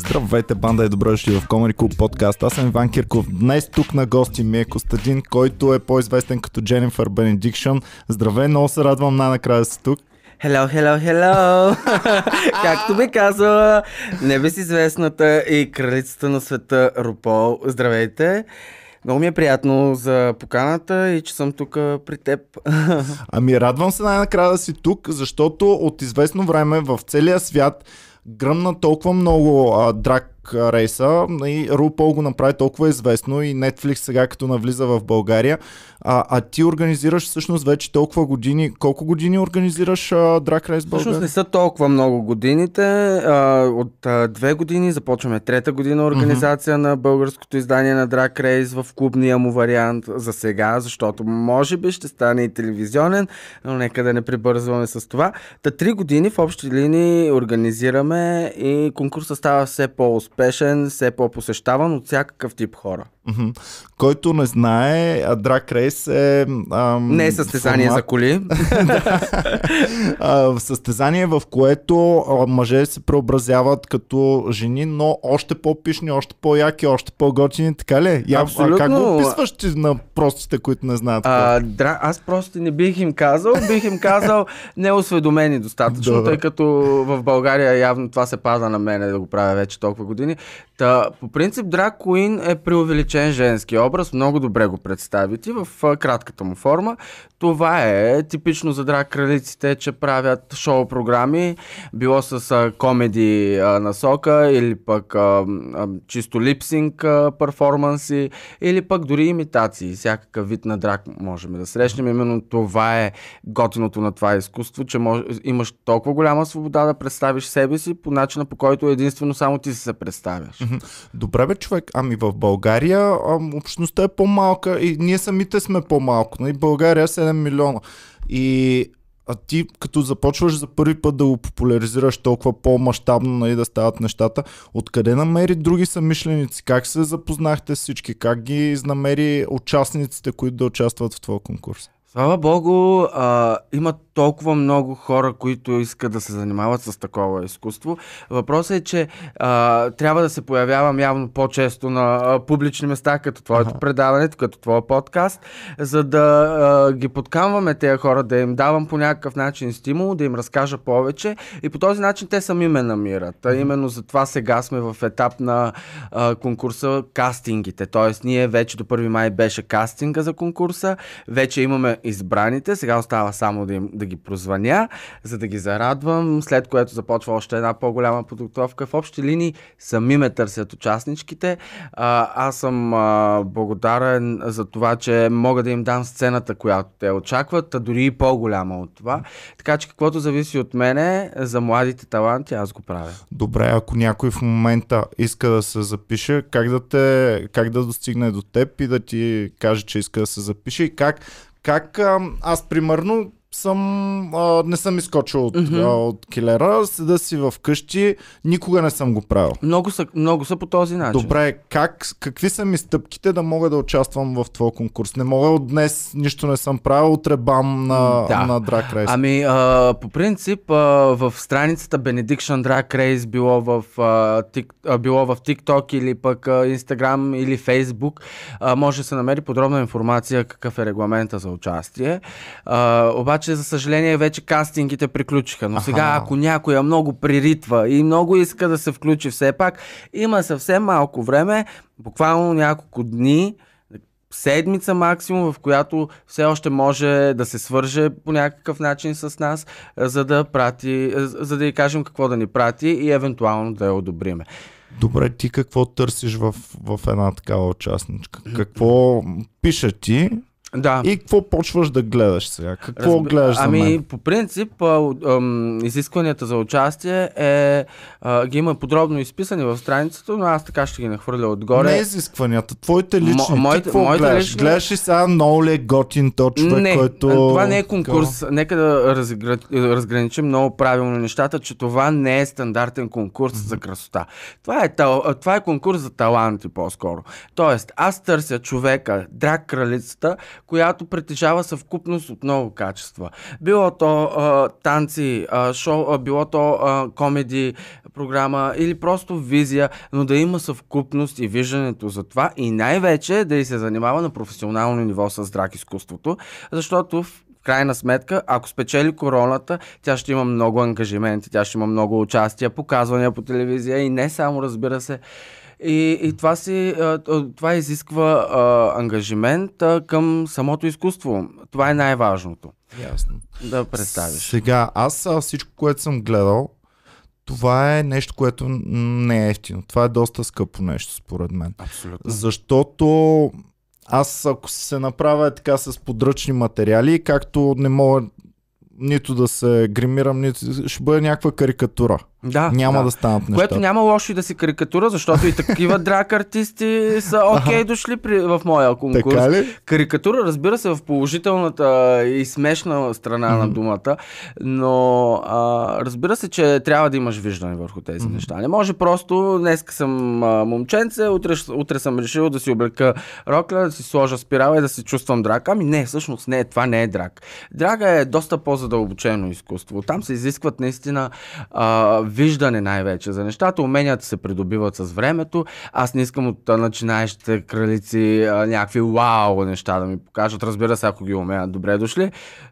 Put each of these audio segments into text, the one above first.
Здравейте, банда и добро дошли в Comedy Club подкаст. Аз съм Иван Кирков. Днес тук на гости ми е Костадин, който е по-известен като Дженнифър Бенедикшън. Здравей, много се радвам най-накрая да си тук. Hello, hello, hello! Както би казала небезизвестната и кралицата на света Рупол. Здравейте! Много ми е приятно за поканата и че съм тук при теб. Ами радвам се най-накрая да си тук, защото от известно време в целия свят гръмна толкова много а, драк рейса и RuPaul го направи толкова известно и Netflix сега като навлиза в България. А, а ти организираш всъщност вече толкова години. Колко години организираш а, Drag Race България? Всъщност не са толкова много годините. А, от а, две години започваме трета година организация mm-hmm. на българското издание на Drag Race в клубния му вариант за сега, защото може би ще стане и телевизионен, но нека да не прибързваме с това. Та три години в общи линии организираме и конкурсът става все по-успешен, все по-посещаван от всякакъв тип хора. Който не знае, Drag Race е... Ам, не е състезание формат... за коли. а, състезание, в което мъже се преобразяват като жени, но още по-пишни, още по-яки, още по-готини, така ли? Я, Абсолютно. А как го описваш ти на простите, които не знаят? А, дра... Аз просто не бих им казал, бих им казал неосведомени достатъчно, Добре. тъй като в България явно това се пада на мене да го правя вече толкова години. Та, по принцип, Drag Queen е преувеличен женски образ, много добре го представи ти в а, кратката му форма. Това е типично за драг кралиците, че правят шоу програми, било с комеди а, насока или пък а, а, чисто липсинг перформанси или пък дори имитации. Всякакъв вид на драк можем да срещнем. Именно това е готиното на това изкуство, че мож, имаш толкова голяма свобода да представиш себе си по начина по който единствено само ти се представяш. Добре бе, човек. Ами в България общността е по-малка и ние самите сме по-малко. И нали? България е 7 милиона. И а ти като започваш за първи път да го популяризираш толкова по-масштабно, нали, да стават нещата, откъде намери други самишленици? Как се запознахте всички? Как ги изнамери участниците, които да участват в този конкурс? Слава Богу, а, има толкова много хора, които искат да се занимават с такова изкуство. Въпросът е, че а, трябва да се появявам явно по-често на а, публични места, като твоето ага. предаване, като твоя подкаст, за да а, ги подкамваме тези хора, да им давам по някакъв начин стимул, да им разкажа повече и по този начин те сами ме намират. А именно за това сега сме в етап на а, конкурса кастингите. Тоест, ние вече до 1 май беше кастинга за конкурса, вече имаме избраните, сега остава само да, им, да ги прозваня, за да ги зарадвам, след което започва още една по-голяма подготовка. В общи линии сами ме търсят участничките. А, аз съм а, благодарен за това, че мога да им дам сцената, която те очакват, а дори и по-голяма от това. Така че каквото зависи от мене, за младите таланти, аз го правя. Добре, ако някой в момента иска да се запише, как да, те, как да достигне до теб и да ти каже, че иска да се запише и как, как аз примерно съм, а, не съм изкочил от, mm-hmm. а, от килера, седа си в къщи, никога не съм го правил. Много са, много са по този начин. Добре, как, какви са ми стъпките да мога да участвам в твой конкурс? Не мога от днес, нищо не съм правил, утре бам на, да. на Drag Race. Ами, а, по принцип, а, в страницата Benediction Drag Race, било в, а, тик, а, било в TikTok или пък а, Instagram или Facebook, а, може да се намери подробна информация какъв е регламента за участие. А, обаче обаче, за съжаление, вече кастингите приключиха. Но сега, Аха. ако някоя много приритва и много иска да се включи все пак, има съвсем малко време, буквално няколко дни, седмица максимум, в която все още може да се свърже по някакъв начин с нас, за да прати, за да й кажем какво да ни прати и евентуално да я одобриме. Добре, ти какво търсиш в, в една такава участничка? Какво пише ти? Да. И какво почваш да гледаш сега? Какво Разб... гледаш ами, за мен? по принцип, а, а, изискванията за участие е, а, ги има подробно изписани в страницата, но аз така ще ги нахвърля отгоре. Не изискванията, твоите лични. Мо, моите, какво моите гледаш? Лични... Гледаш ли сега много ли е готин то човек, не, който... това не е конкурс. Какво? Нека да разгр... разграничим много правилно нещата, че това не е стандартен конкурс mm-hmm. за красота. Това е, това е конкурс за таланти по-скоро. Тоест, аз търся човека, драг кралицата, която притежава съвкупност от много качества. Било то а, танци, а, шоу, а, било то а, комеди, програма или просто визия, но да има съвкупност и виждането за това и най-вече да и се занимава на професионално ниво с драк изкуството, защото в крайна сметка, ако спечели короната, тя ще има много ангажименти, тя ще има много участия, показвания по телевизия и не само, разбира се, и, и това, си, това изисква а, ангажимент а, към самото изкуство. Това е най-важното. Ясно. Да представиш. Сега, аз всичко, което съм гледал, това е нещо, което не е ефтино. Това е доста скъпо нещо, според мен. Абсолютно. Защото аз ако се направя така с подръчни материали, както не мога нито да се гримирам, нито ще бъде някаква карикатура. Да, Няма да, да станат нещата. Което няма лошо и да си карикатура, защото и такива драк артисти са окей okay, дошли при, в моя конкурс. Така ли? Карикатура, разбира се, в положителната и смешна страна mm-hmm. на думата, но а, разбира се, че трябва да имаш виждане върху тези mm-hmm. неща. Не може просто, днес съм а, момченце, утре, утре съм решил да си облека рокля, да си сложа спирала и да се чувствам драк. Ами не, всъщност не, това не е драк. Драга е доста по-задълбочено изкуство. Там се изискват наистина а, виждане най-вече за нещата. Уменията се придобиват с времето. Аз не искам от начинаещите кралици някакви вау неща да ми покажат. Разбира се, ако ги умеят, добре дошли.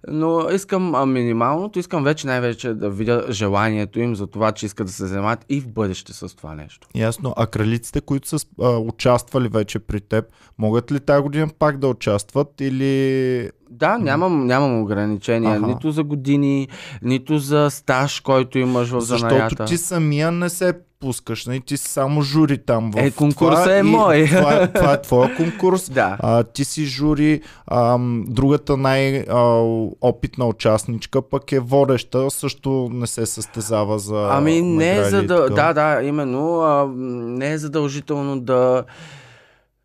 Но искам минималното, искам вече най-вече да видя желанието им за това, че искат да се вземат и в бъдеще с това нещо. Ясно. А кралиците, които са участвали вече при теб, могат ли тази година пак да участват или да, нямам, нямам ограничения. Аха. Нито за години, нито за стаж, който имаш в Защото занаята. Защото ти самия не се пускаш, не? Нали? ти си само жури там. В е, конкурсът това, е мой. Това, е, това е твоя конкурс. да. а, ти си жури. А, другата най-опитна участничка пък е водеща, също не се състезава за. Ами не е за да. Да, да, именно. А, не е задължително да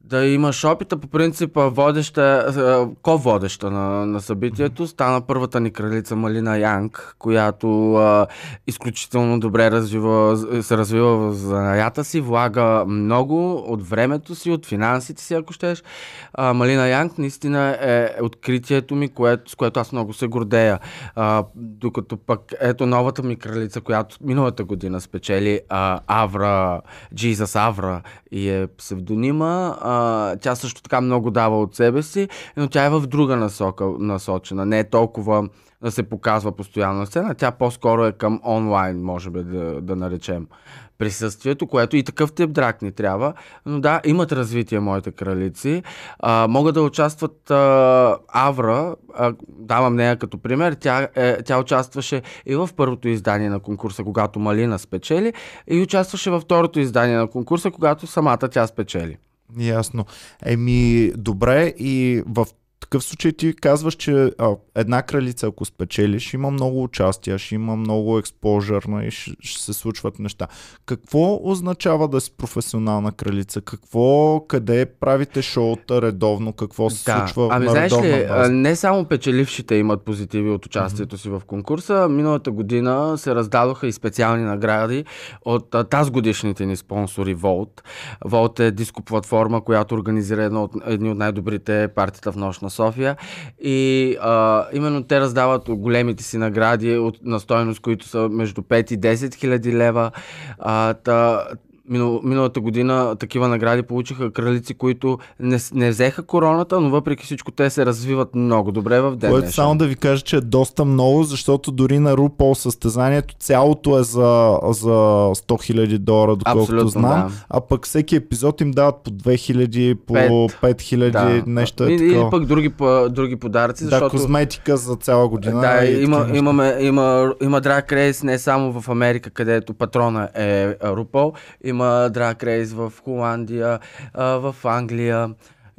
да имаш опита. По принцип, водеща, ко-водеща на, на събитието стана първата ни кралица Малина Янг, която а, изключително добре развива, се развива в занаята си, влага много от времето си, от финансите си, ако щеш. А, Малина Янг наистина е откритието ми, което, с което аз много се гордея. А, докато пък ето новата ми кралица, която миналата година спечели а, Авра, Jesus Авра и е псевдонима. А, тя също така много дава от себе си, но тя е в друга насока, насочена. Не е толкова да се показва постоянно на сцена, тя по-скоро е към онлайн, може би да, да наречем присъствието, което и такъв тип драк ни трябва. Но да, имат развитие моите кралици. А, могат да участват а, Авра, а, давам нея като пример, тя, е, тя участваше и в първото издание на конкурса, когато Малина спечели, и участваше във второто издание на конкурса, когато самата тя спечели. Ясно. Еми, добре, и в такъв случай ти казваш, че а, една кралица, ако спечелиш, има много участия, ще има много експожър и ще, ще се случват неща. Какво означава да си професионална кралица? Какво, къде правите шоута редовно? Какво се да. случва ами, на знаеш ли, база? не само печелившите имат позитиви от участието mm-hmm. си в конкурса. Миналата година се раздадоха и специални награди от тази годишните ни спонсори Волт. Волт е диско платформа, която организира едно от, едни от най-добрите партията в нощ на София. И а, именно те раздават големите си награди от, на стоеност, които са между 5 и 10 хиляди лева. А, та, Минал, миналата година такива награди получиха кралици, които не, не взеха короната, но въпреки всичко те се развиват много добре в ден. Което само да ви кажа, че е доста много, защото дори на RuPaul състезанието цялото е за, за 100 000 долара, доколкото Абсолютно, знам. Да. А пък всеки епизод им дават по 2000, по 5000 да. нещо. Е или, или пък други, други подаръци. Защото... Да, козметика за цяла година. Да, има, имаме, има, има Drag Race не само в Америка, където патрона е RuPaul, има Drag Race в Холандия, в Англия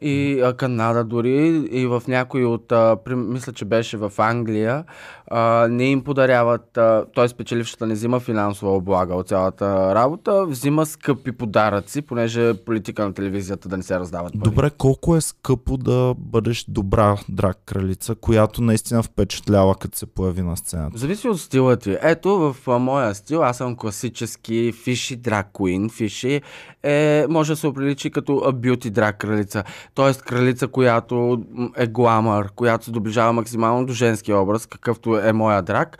и Канада дори и в някои от, мисля, че беше в Англия, а, не им подаряват, т.е. спечелившата не взима финансова облага от цялата работа, взима скъпи подаръци, понеже политика на телевизията да не се раздават пари. Добре, колко е скъпо да бъдеш добра драг кралица, която наистина впечатлява, като се появи на сцената? Зависи от стила ти. Ето, в а, моя стил, аз съм класически фиши драг куин. Фиши е, може да се оприличи като бюти драг кралица. т.е. кралица, която е гламър, която се доближава максимално до женския образ, какъвто е моя драк.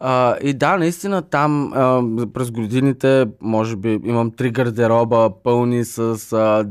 А, и да, наистина там а, през годините, може би, имам три гардероба пълни с а,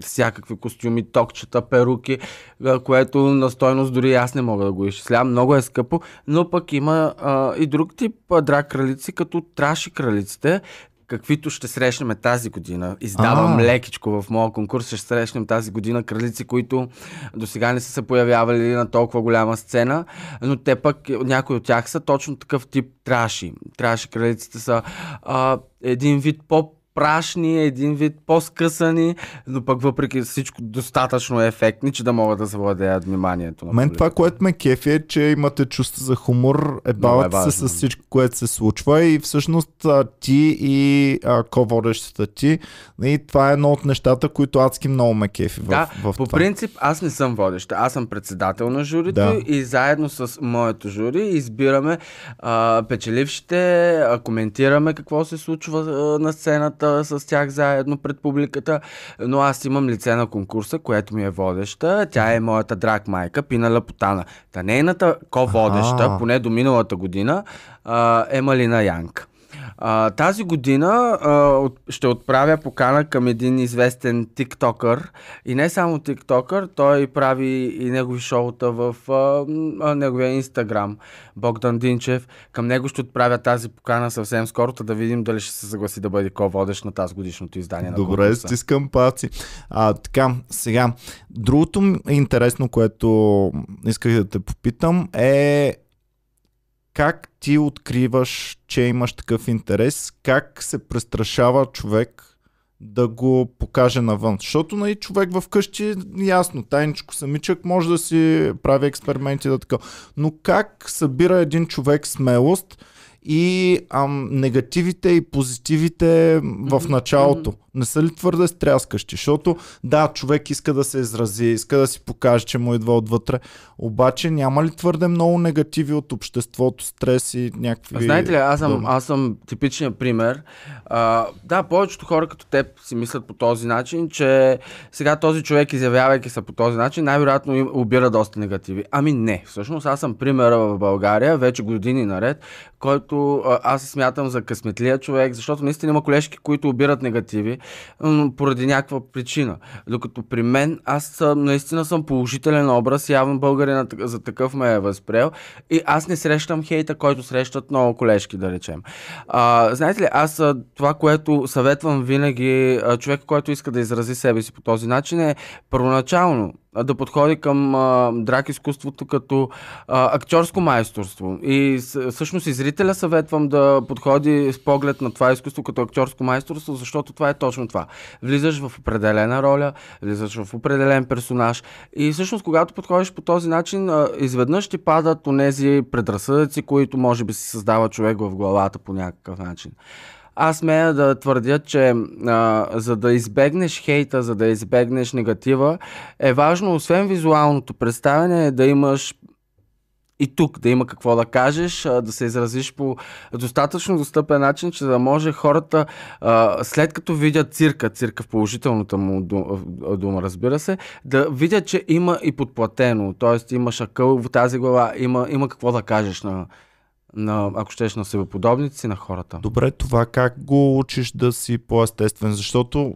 всякакви костюми, токчета, перуки, а, което на стойност дори аз не мога да го изчислявам. Много е скъпо, но пък има а, и друг тип драк кралици, като траши кралиците, каквито ще срещнем тази година. Издавам А. лекичко в моя конкурс, ще срещнем тази година кралици, които до сега не са се появявали на толкова голяма сцена, но те пък, някои от тях са точно такъв тип траши. Траши кралиците са а, един вид по прашни, един вид по-скъсани, но пък въпреки всичко достатъчно ефектни, че да могат да завладеят вниманието на Мен това, което ме кефи е, че имате чувство за хумор, е бавате се с всичко, което се случва и всъщност ти и ко-водещата ти, и това е едно от нещата, които адски много ме кефи в, Да, в по това. принцип аз не съм водеща. Аз съм председател на журито Да. и заедно с моето жури избираме а, печелившите, а, коментираме какво се случва а, на сцената с тях заедно пред публиката. Но аз имам лице на конкурса, което ми е водеща. Тя е моята драг майка, Пина Лапотана. Та нейната ко-водеща, поне до миналата година, е Малина Янка. А, тази година а, от, ще отправя покана към един известен тиктокър и не само тиктокър, той прави и негови шоута в а, а, неговия инстаграм, Богдан Динчев. Към него ще отправя тази покана съвсем скоро, да видим дали ще се съгласи да бъде ко-водещ на тази годишното издание на Добре, конкурса. стискам паци. А, така, сега, другото интересно, което исках да те попитам е как ти откриваш, че имаш такъв интерес, как се престрашава човек да го покаже навън. Защото нали, човек вкъщи, ясно, тайничко самичък може да си прави експерименти да така. Но как събира един човек смелост и ам, негативите и позитивите в началото? Не са ли твърде стряскащи? Защото да, човек иска да се изрази, иска да си покаже, че му идва отвътре, обаче няма ли твърде много негативи от обществото, стрес и някакви... Знаете ли, аз съм, аз съм типичният пример. А, да, повечето хора като теб си мислят по този начин, че сега този човек, изявявайки се по този начин, най-вероятно им обира доста негативи. Ами не, всъщност аз съм примера в България, вече години наред, който а, аз се смятам за късметлия човек, защото наистина има колежки, които обират негативи, поради някаква причина. Докато при мен аз наистина съм положителен образ, явно българина за такъв ме е възприел и аз не срещам хейта, който срещат много колежки, да речем. А, знаете ли, аз това, което съветвам винаги човек, който иска да изрази себе си по този начин е първоначално да подходи към а, драк изкуството като а, актьорско майсторство. И всъщност и зрителя съветвам да подходи с поглед на това изкуство като актьорско майсторство, защото това е точно това. Влизаш в определена роля, влизаш в определен персонаж и всъщност когато подходиш по този начин, а, изведнъж ти падат онези предразсъдъци, които може би си създава човек в главата по някакъв начин. Аз смея да твърдя, че а, за да избегнеш хейта, за да избегнеш негатива, е важно, освен визуалното представяне, да имаш и тук да има какво да кажеш, да се изразиш по достатъчно достъпен начин, че да може хората, след като видят цирка, цирка в положителната му ду- дума, разбира се, да видят, че има и подплатено, т.е. има шакъл в тази глава, има, има какво да кажеш на, на ако щеш, на себеподобници, на хората. Добре, това как го учиш да си по-естествен? Защото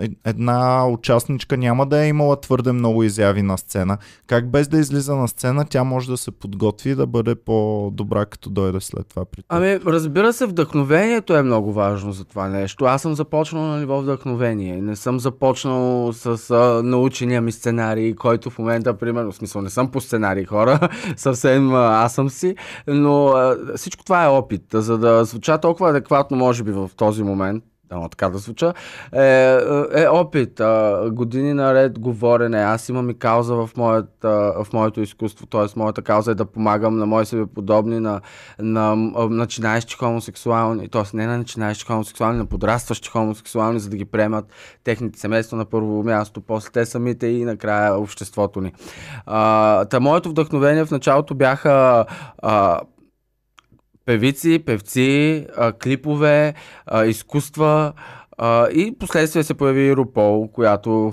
е- една участничка няма да е имала твърде много изяви на сцена. Как без да излиза на сцена, тя може да се подготви да бъде по-добра, като дойде след това при теб? Ами, разбира се, вдъхновението е много важно за това нещо. Аз съм започнал на ниво вдъхновение. Не съм започнал с а, научения ми сценарий, който в момента, примерно, в смисъл, не съм по сценарий хора, съвсем а, аз съм си, но всичко това е опит. За да звуча толкова адекватно, може би, в този момент, дано така да звуча, е, е опит. А, години наред говорене. Аз имам и кауза в, моят, а, в моето изкуство, т.е. моята кауза е да помагам на мои себе подобни, на, на м, начинаещи хомосексуални, т.е. не на начинаещи хомосексуални, на подрастващи хомосексуални, за да ги приемат техните семейства на първо място, после те самите и накрая обществото ни. А, та моето вдъхновение в началото бяха а, певици, певци, а, клипове, а, изкуства а, и последствие се появи Рупол, която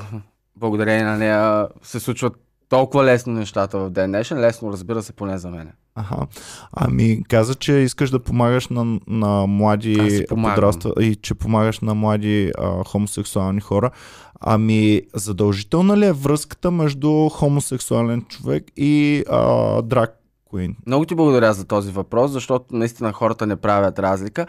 благодарение на нея се случват толкова лесно нещата в ден днешен. Лесно, разбира се, поне за мен. Аха. Ами, каза, че искаш да помагаш на, на млади подраства и че помагаш на млади а, хомосексуални хора. Ами, задължителна ли е връзката между хомосексуален човек и а, драг куин? Много ти благодаря за този въпрос, защото наистина хората не правят разлика.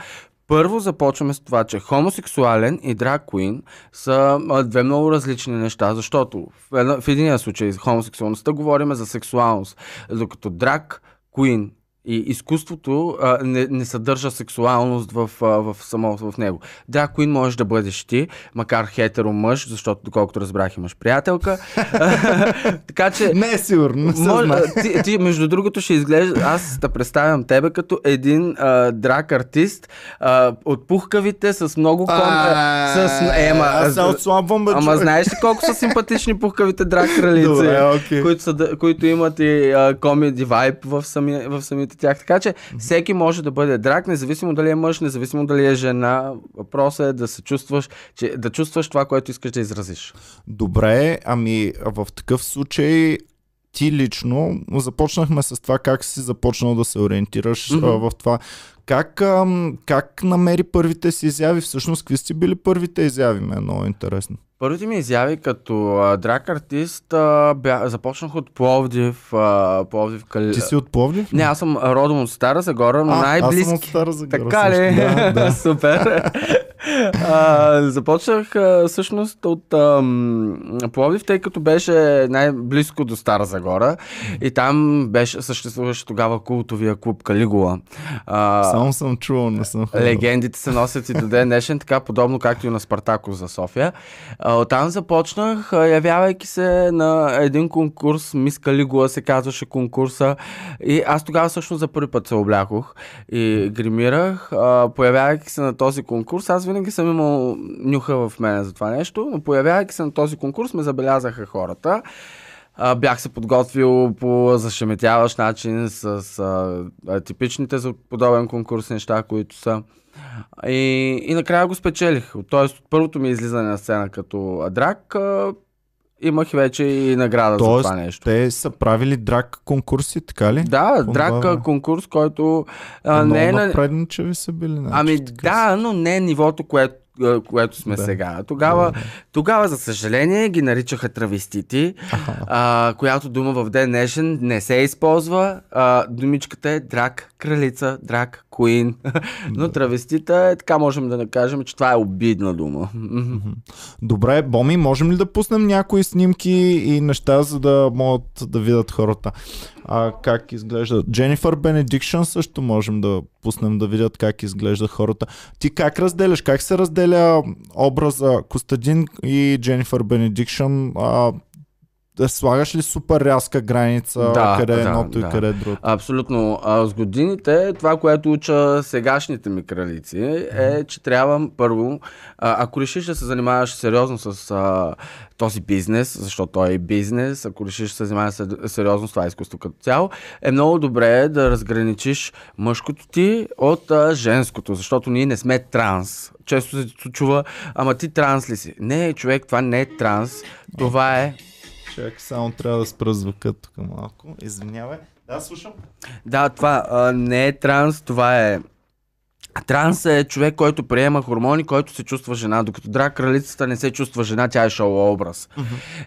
Първо започваме с това, че хомосексуален и драг куин са две много различни неща, защото в, една, в единия случай хомосексуалността говорим за сексуалност, докато драг куин и изкуството а, не, не съдържа сексуалност в, а, в само в него. Драг куин можеш да бъдеш ти, макар хетеро мъж, защото доколкото разбрах имаш приятелка. така че Не сигурно, може, ти, ти, между другото, ще изглежда. Аз те представям тебе като един а, драк артист а, от пухкавите с много кон. а, с, е, ама, аз се отслабвам, бе, ама знаеш ли колко са симпатични пухкавите драк кралици? Които, да- които имат и комеди вайб в самите тях. Така че всеки може да бъде драк, независимо дали е мъж, независимо дали е жена. Въпросът е да се чувстваш, че, да чувстваш това, което искаш да изразиш. Добре, ами в такъв случай ти лично започнахме с това как си започнал да се ориентираш Мгм. а, в това. Как, ам, как намери първите си изяви? Всъщност, какви си били първите изяви? Ме е много интересно. Първите ми изяви като а, драк артист а, бя, започнах от Пловдив, а, Пловдив Кали... Ти си от Пловдив? Не, аз съм родом от Стара Загора, но а, аз съм най-близки... от Стара Загора. Така ли? Да, да. Супер. А, започнах а, всъщност от ам, Пловдив, тъй като беше най-близко до Стара Загора и там беше съществуваше тогава култовия клуб Калигула. А, Само съм чувал, не съм ходил. Легендите се носят и до ден днешен, така подобно както и на Спартако за София. А, Оттам започнах, а, явявайки се на един конкурс, Мис Калигула се казваше конкурса. И аз тогава всъщност за първи път се облякох и гримирах. А, Появявайки се на този конкурс, аз винаги съм имал нюха в мене за това нещо, но появявайки се на този конкурс ме забелязаха хората. А, бях се подготвил по зашеметяващ начин с а, типичните за подобен конкурс неща, които са. И, и накрая го спечелих. Тоест, от първото ми излизане на сцена като драк, имах вече и награда Тоест, за това нещо. те са правили драк конкурси, така ли? Да, По драк това конкурс, който а, Много не е на... напредничави са били. значи, Ами да, но не е нивото, което което сме Да. сега. Тогава, Да, тогава, за съжаление, ги наричаха травестити, а, която дума в ден днешен не се използва. А, думичката е драк, кралица, драк, куин. Но травестита е, така можем да не кажем, че това е обидна дума. Добре, Боми, можем ли да пуснем някои снимки и неща, за да могат да видят хората? А, как изглежда? Дженнифър Бенедикшън също можем да пуснем да видят как изглеждат хората. Ти как разделяш? Как се разделя образа Костадин и Дженнифър Бенедикшън? Да слагаш ли супер рязка граница, Да, къде е да, едното да. и къде е другото? Абсолютно. А, с годините това, което уча сегашните ми кралици е, че трябва първо, а, ако решиш да се занимаваш сериозно с а, този бизнес, защото той е бизнес, ако решиш да се занимаваш се- сериозно с това изкуство като цяло, е много добре да разграничиш мъжкото ти от а, женското, защото ние не сме транс. Често се чува, ама ти транс ли си? Не, човек, това не е транс. Това е Чакай, само трябва да спра звука тук малко. Извинявай. Да, слушам. Да, това а, не е транс, това е... Транс е човек, който приема хормони, който се чувства жена, докато драг кралицата не се чувства жена, тя е шоу образ.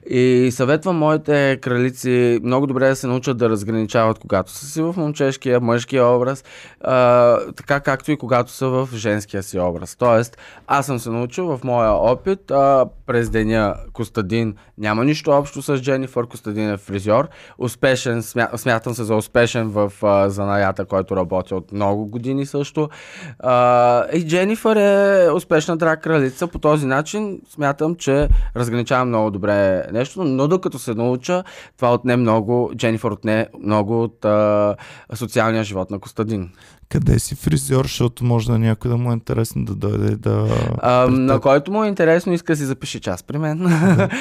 И съветвам моите кралици много добре да се научат да разграничават, когато са си в момчешкия, мъжкия образ, а, така както и когато са в женския си образ. Тоест, аз съм се научил в моя опит а, през деня Костадин няма нищо общо с Дженифър. Костадин е фризьор. Успешен, смя, смятам се за успешен в а, занаята, който работя от много години също. А, и Дженифър е успешна драг кралица. По този начин смятам, че разграничавам много добре нещо, но докато се науча, това отне много, Дженифър отне много от а, социалния живот на Костадин. Къде си фризьор, защото може да някой да му е интересно да дойде да... А, на който му е интересно, иска да си запише час при мен.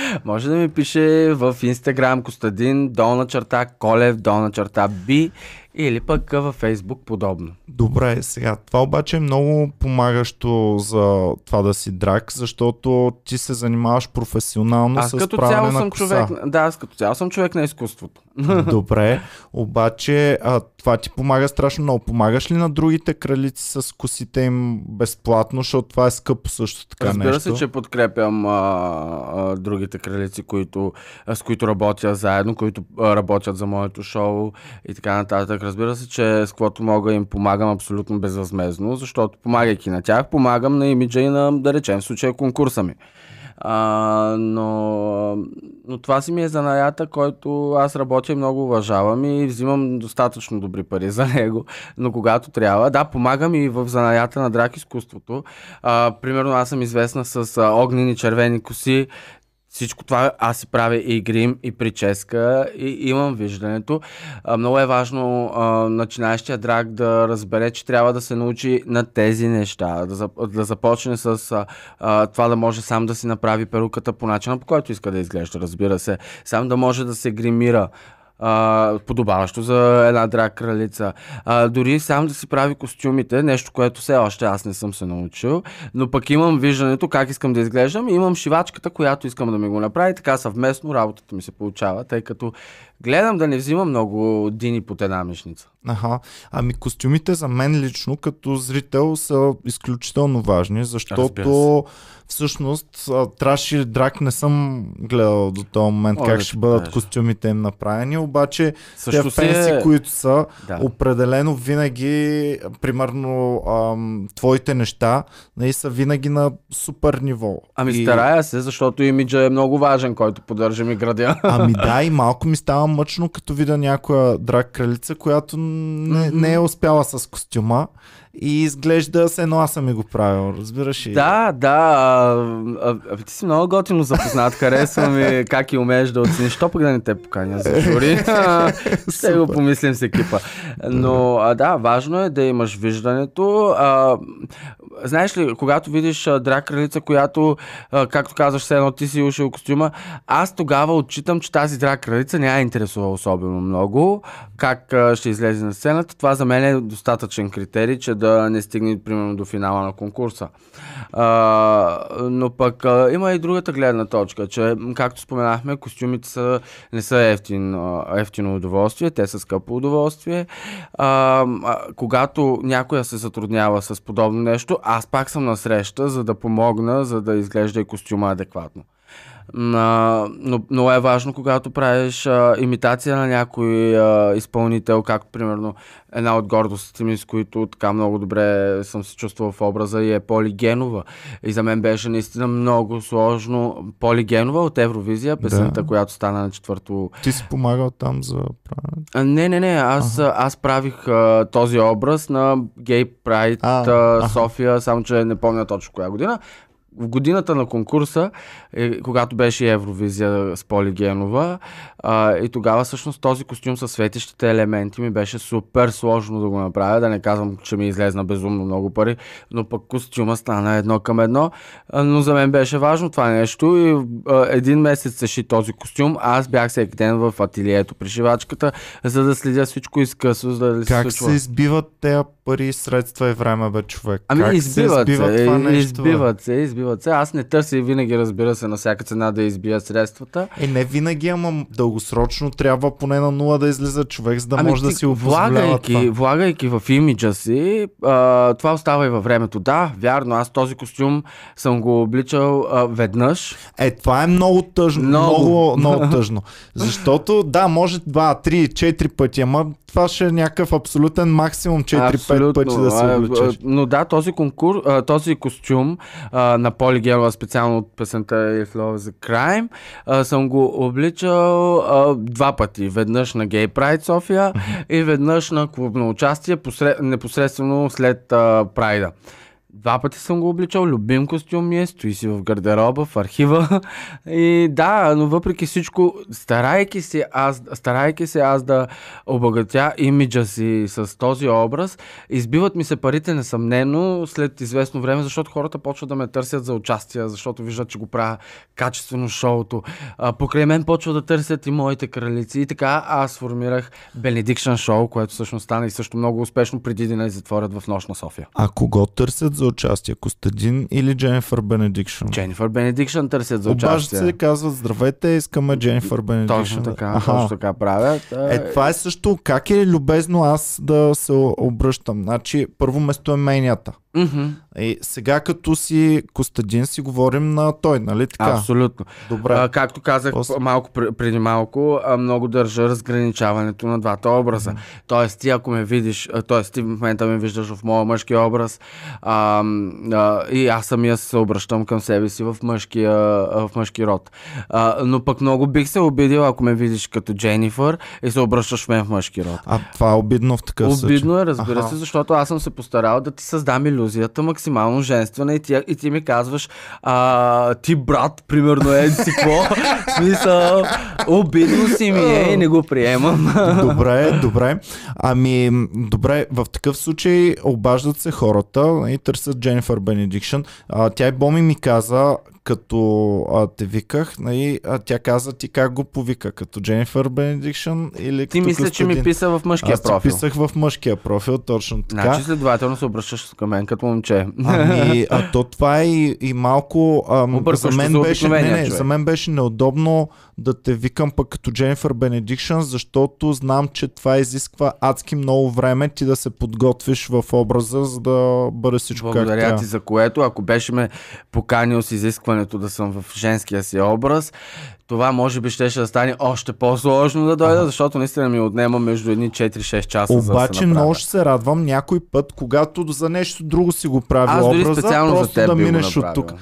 Може да ми пише в Инстаграм Костадин, долна черта, Колев, долна черта Би Или пък във Фейсбук подобно. Добре, сега това обаче е много помагащо за това да си драк, защото ти се занимаваш професионално аз с като цяло на съм коса. човек. Да, аз като цяло съм човек на изкуството. Добре, обаче а, това ти помага страшно много. Помагаш ли на другите кралици с косите им безплатно, защото това е скъпо също така Разбира нещо? се, че подкрепям а, а, другите кралици, които, а, с които работя заедно, които а, работят за моето шоу и така нататък. Разбира се, че с каквото мога им помагам абсолютно безвъзмезно, защото помагайки на тях, помагам на имиджа и на, да речем, в случая конкурса ми. А, но, но това си ми е занаята, който аз работя и много уважавам и взимам достатъчно добри пари за него. Но когато трябва, да, помагам и в занаята на драк изкуството. А, примерно аз съм известна с огнени червени коси, всичко това аз си правя и грим, и прическа, и имам виждането. А, много е важно а, начинаещия драг да разбере, че трябва да се научи на тези неща, да, да започне с а, а, това да може сам да си направи перуката по начина, по който иска да изглежда, разбира се. Сам да може да се гримира а, подобаващо за една драг кралица. А, дори сам да си прави костюмите, нещо, което все още аз не съм се научил, но пък имам виждането как искам да изглеждам и имам шивачката, която искам да ми го направи. Така съвместно работата ми се получава, тъй като гледам да не взимам много дини под една мишница. Аха. Ами костюмите за мен лично като зрител са изключително важни, защото всъщност траш и драк не съм гледал до този момент О, как да ще бъдат кажа. костюмите им направени, обаче Също те си фенси, е... които са, Да. определено винаги, примерно, ам, твоите неща, нали, са винаги на супер ниво. Ами И- старая се, защото имиджа е много важен, който поддържам и градя. Ами да, и малко ми става мъчно, като видя някоя драг кралица, която не, не е успяла с костюма и изглежда се едно аз съм ми го правил, разбираш ли? Да, да. А, а, а, ти си много готино запознат. Харесва ми как и умееш да оцениш. Що пък да не те поканя за жури? Ще го помислим с екипа. Но а, да, важно е да имаш виждането. А, знаеш ли, когато видиш а, драг кралица, която, а, както казваш, все едно ти си ушил костюма, аз тогава отчитам, че тази драг кралица не я интересува особено много как а, ще излезе на сцената. Това за мен е достатъчен критерий, че да не стигне примерно до финала на конкурса. А, но пък а, има и другата гледна точка, че както споменахме, костюмите са, не са ефтин, ефтино удоволствие, те са скъпо удоволствие. А, когато някоя се затруднява с подобно нещо, аз пак съм на среща, за да помогна, за да изглежда и костюма адекватно. Но много е важно, когато правиш а, имитация на някой а, изпълнител, както примерно една от гордостите ми, с които така много добре съм се чувствал в образа и е Поли Генова. И за мен беше наистина много сложно. Поли Генова от Евровизия, песента, Да. която стана на четвърто Ти си помагал там за правене. а, Не, не, не, аз, ага. аз правих а, този образ на Гей Прайд. София, само че не помня точно коя година. В годината на конкурса, е, когато беше Евровизия с Поли Генова, а, и тогава всъщност този костюм с светещите елементи ми беше супер сложно да го направя, да не казвам, че ми излезна безумно много пари, но пък костюма стана едно към едно, а, но за мен беше важно това нещо и а, един месец се ши този костюм, аз бях всеки ден в ателието при шивачката, за да следя всичко изкъсно, за да ли се Как случва. се избиват тези пари, средства и време, бе, човек? Ами как избиват се, избива това е, нещо, бе? избиват се, избиват се. Аз не търся и винаги, разбира се, на всяка цена да избия средствата. Е, не винаги, ама дългосрочно трябва поне на нула да излиза човек, за да ами може да ти, си го позволява влагайки, това. влагайки в имиджа си, а, това остава и във времето. Да, вярно, аз този костюм съм го обличал а, веднъж. Е, това е много тъжно. Много. Много, много, тъжно. Защото, да, може 2, 3, 4 пъти, ама това ще е някакъв абсолютен максимум 4-5 пъти да се обличаш. Но да, този конкур, а, този костюм а, на Поли Гелова, специално от песента Love is a Crime, а, съм го обличал а, два пъти. Веднъж на Gay Pride София и веднъж на клубно участие, посред, непосредствено след а, Прайда. Два пъти съм го обличал, любим костюм ми е, стои си в гардероба, в архива. И да, но въпреки всичко, старайки се аз, старайки се аз да обогатя имиджа си с този образ, избиват ми се парите несъмнено след известно време, защото хората почват да ме търсят за участие, защото виждат, че го правя качествено шоуто. А, покрай мен почват да търсят и моите кралици. И така аз формирах Benediction Show, което всъщност стана и също много успешно преди да не затворят в нощ на София. А кого търсят за участие? Костадин или Дженнифър Бенедикшн? Дженнифър Бенедикшн търсят за Обаждат участие. се и казват, здравейте, искаме Дженнифър Бенедикшн. Точно така, Аха. точно така правят. Е, това е също, как е любезно аз да се обръщам. Значи, първо место е менята. Мгм, И сега като си Костадин си говорим на той, нали така? Абсолютно. Добре. А, както казах После- малко пр- преди малко, а, много държа разграничаването на двата образа. Тоест, ти ако ме видиш, а, тоест ти в момента ме виждаш в моя мъжки образ а, а, и аз самия се обръщам към себе си в, мъжкия, в мъжки род. А, но пък много бих се обидил, ако ме видиш като Дженифър и се обръщаш мен в мъжки род. А това е обидно в такъв. Обидно е, разбира Аха. се, защото аз съм се постарал да ти създам иллюзията максимално женствена и ти, и ти ми казваш, а, ти брат, примерно е си какво. Смисъл, обидно си ми е и не го приемам. Добре, добре. Ами, добре, в такъв случай обаждат се хората и търсят Дженнифър Бенедикшн. А, тя и Боми ми каза, като а, те виках, нали, а, тя каза ти как го повика, като Дженнифър Бенедикшн или Ти като мисля, че ми Костадин? писа в мъжкия Аз профил. писах в мъжкия профил, точно така. Значи следователно се обръщаш към мен като момче. Ами, а то това е и, и малко ам, за мен, беше, не, не, човек. за мен беше неудобно да те викам пък като Дженнифър Бенедикшн, защото знам, че това изисква адски много време ти да се подготвиш в образа, за да бъде всичко как Благодаря трябва. ти за което. Ако беше ме поканил с изискването да съм в женския си образ, това може би щеше да стане още по-сложно да дойда, защото наистина ми отнема между едни 4-6 часа. за да Обаче се много ще се радвам някой път, когато за нещо друго си го прави Аз образа, специално за просто теб да минеш от тук.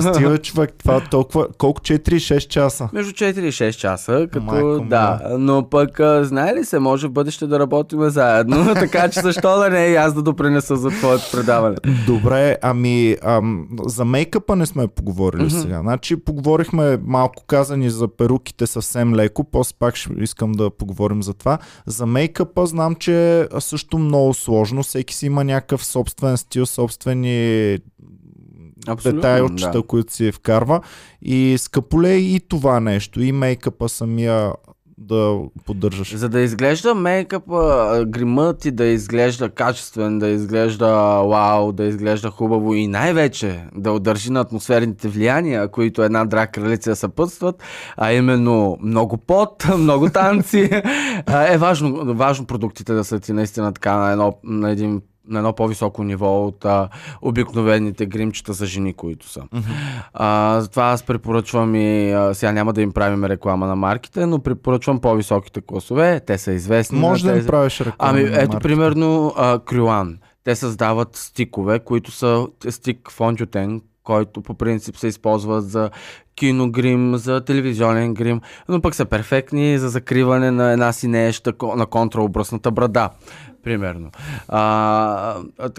Стига човек, това толкова, колко 4-6 часа? Между 4 и 6 часа, като Майко да. Но пък, а, знае ли се, може в бъдеще да работим заедно, така че защо да не и аз да допринеса за твоето предаване. Добре, ами ам, за мейкъпа не сме поговорили сега. Значи поговорихме малко казани за перуките съвсем леко, после пак ще искам да поговорим за това. За мейкъпа знам, че е също много сложно. Всеки си има някакъв собствен стил, собствени детайлчета, да. които си вкарва. И скъполе е и това нещо, и мейкъпа самия да поддържаш. За да изглежда мейкъпа, гримът ти да изглежда качествен, да изглежда вау, да изглежда хубаво и най-вече да удържи на атмосферните влияния, които една драг кралица съпътстват, а именно много пот, много танци, е важно, важно продуктите да са ти наистина така на, едно, на един на едно по-високо ниво от а, обикновените гримчета за жени, които са. А, затова аз препоръчвам и а, сега няма да им правим реклама на марките, но препоръчвам по-високите класове. Те са известни. Може да им правиш реклама. Ами, ето, марката. примерно, а, Крюан. Те създават стикове, които са стик фондютен, който по принцип се използва за киногрим, за телевизионен грим, но пък са перфектни за закриване на една синееща на контраобръсната брада, примерно. А, а,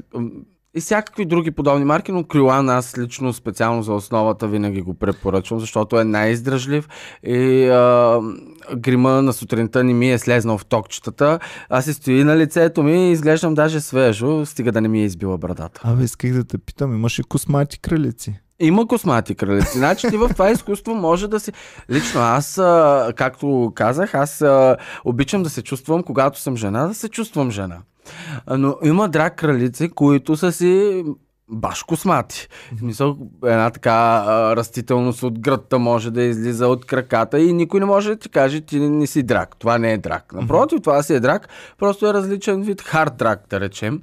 и всякакви други подобни марки, но Крюан аз лично специално за основата винаги го препоръчвам, защото е най-издръжлив и а, грима на сутринта не ми е слезнал в токчетата. Аз си стои на лицето ми и изглеждам даже свежо, стига да не ми е избила брадата. Абе, исках да те питам, имаш и космати кралици. Има космати кралици. Значи ти в това изкуство може да си... Лично аз, както казах, аз обичам да се чувствам, когато съм жена, да се чувствам жена. Но има драг кралици, които са си баш космати. В смисъл, една така растителност от гръдта може да излиза от краката и никой не може да ти каже, ти не си драк. Това не е драк. Напротив, това си е драк, просто е различен вид хард драк, да речем.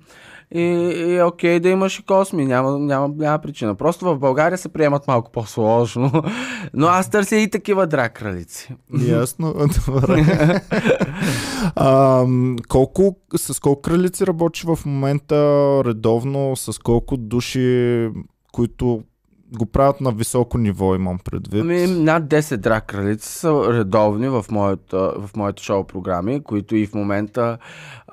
И, и окей да имаш и косми, няма, няма, няма причина. Просто в България се приемат малко по-сложно. Но аз търся и такива драк кралици. Ясно, добре. а, колко, с колко кралици работиш в момента редовно, с колко души, които го правят на високо ниво, имам предвид. Ами, над 10 драк кралици са редовни в моята, в моите шоу програми, които и в момента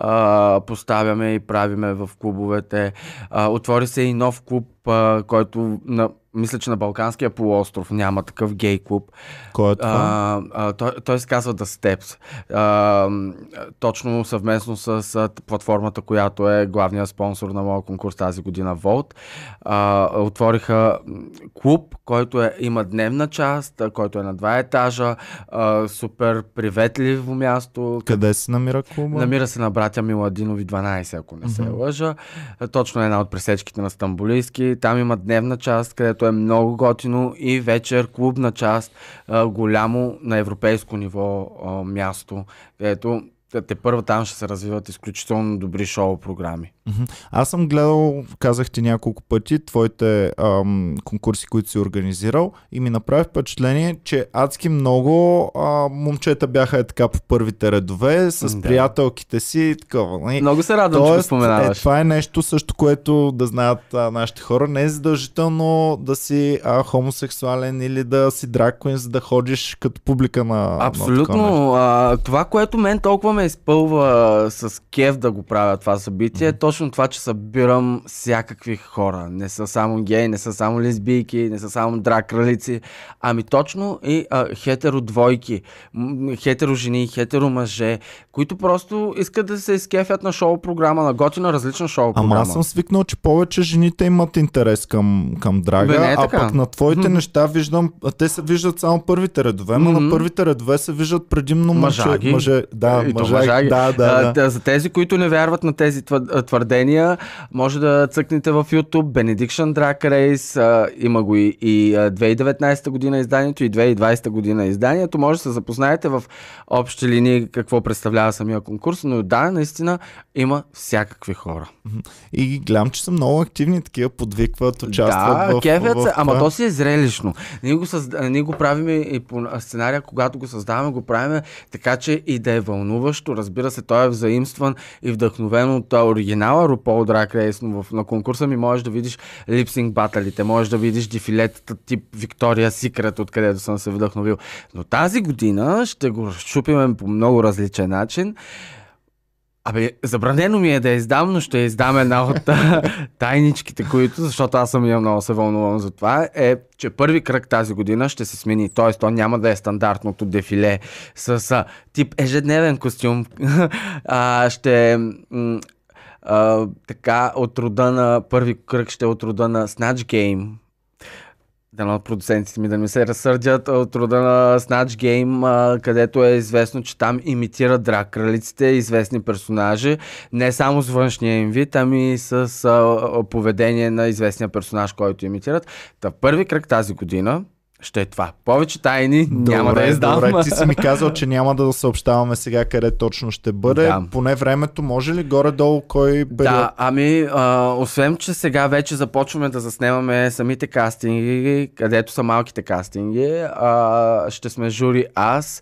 а, поставяме и правиме в клубовете. А, отвори се и нов клуб, а, който на, мисля, че на Балканския полуостров няма такъв гей клуб. Кой е това? А, а, той, той се казва The Steps. А, точно съвместно с а, платформата, която е главният спонсор на моя конкурс тази година, Volt. А, отвориха клуб, който е, има дневна част, който е на два етажа, а, супер приветливо място. Къде се намира клуба? Намира се на братя Миладинови 12, ако не се Мгм. лъжа. Точно е една от пресечките на Стамбулийски. Там има дневна част, където е много готино и вечер клубна част, голямо на европейско ниво място, където те- първо там ще се развиват изключително добри шоу програми. Аз съм гледал, казах ти няколко пъти, твоите ам, конкурси, които си организирал и ми направи впечатление, че адски много а, момчета бяха е така по първите редове с Да. приятелките си и такова. нали? Много се радвам, че Тоест, е, споменаваш. това е нещо също, което да знаят а, нашите хора. Не е задължително да си а, хомосексуален или да си драг за да ходиш като публика на на. Абсолютно. А, това, което мен толкова ме изпълва с кев да го правя това събитие, е точно това, че събирам всякакви хора. Не са само геи, не са само лесбийки, не са само драг кралици, ами точно и а, хетеро двойки, хетеро жени, хетеро мъже, които просто искат да се изкефят на шоу програма, на готина различна шоу програма. Ама аз съм свикнал, че повече жените имат интерес към, към драга, Бе, не е а пък на твоите Мгм. неща виждам, те се виждат само първите редове, но Мгм. на първите редове се виждат предимно мъже, Мъжаги. мъже да, И то мъжаги. да, да, да. за тези, които не вярват на тези твър- твърдения, може да цъкнете в YouTube Benediction Drag Race. Има го и, и а, 2019 година изданието и 2020 година изданието. Може да се запознаете в общи линии какво представлява самия конкурс, но да, наистина има всякакви хора. И гледам, че са много активни, такива подвикват, участват да, в, кефят в се, ама то си е зрелищно. Ние го, създ... ние го правим и по сценария, когато го създаваме, го правим така, че и да е вълнуващо. Разбира се, той е взаимстван и вдъхновен от оригинала RuPaul Drag Race, но на конкурса ми можеш да видиш липсинг баталите, можеш да видиш дефилетата тип Виктория Секрет, откъдето съм се вдъхновил. Но тази година ще го разчупиме по много различен начин. Абе, забранено ми е да я издам, но ще я издам една от тайничките, които, защото аз съм я много се вълнувам за това, е, че първи кръг тази година ще се смени. Т.е. то няма да е стандартното дефиле с а, тип ежедневен костюм. а, ще а, така от рода на първи кръг ще е от рода на Snatch Game. Дано продуцентите ми да ми се разсърдят от рода на Snatch Game, където е известно, че там имитират драг кралиците, известни персонажи, не само с външния им вид, ами с поведение на известния персонаж, който имитират. Та в първи кръг тази година ще е това. Повече тайни няма да издам. Добре, ти си ми казал, че няма да съобщаваме сега къде точно ще бъде. Да. Поне времето може ли горе-долу кой период? Да, ами, а, освен, че сега вече започваме да заснемаме самите кастинги, където са малките кастинги, а, ще сме жури аз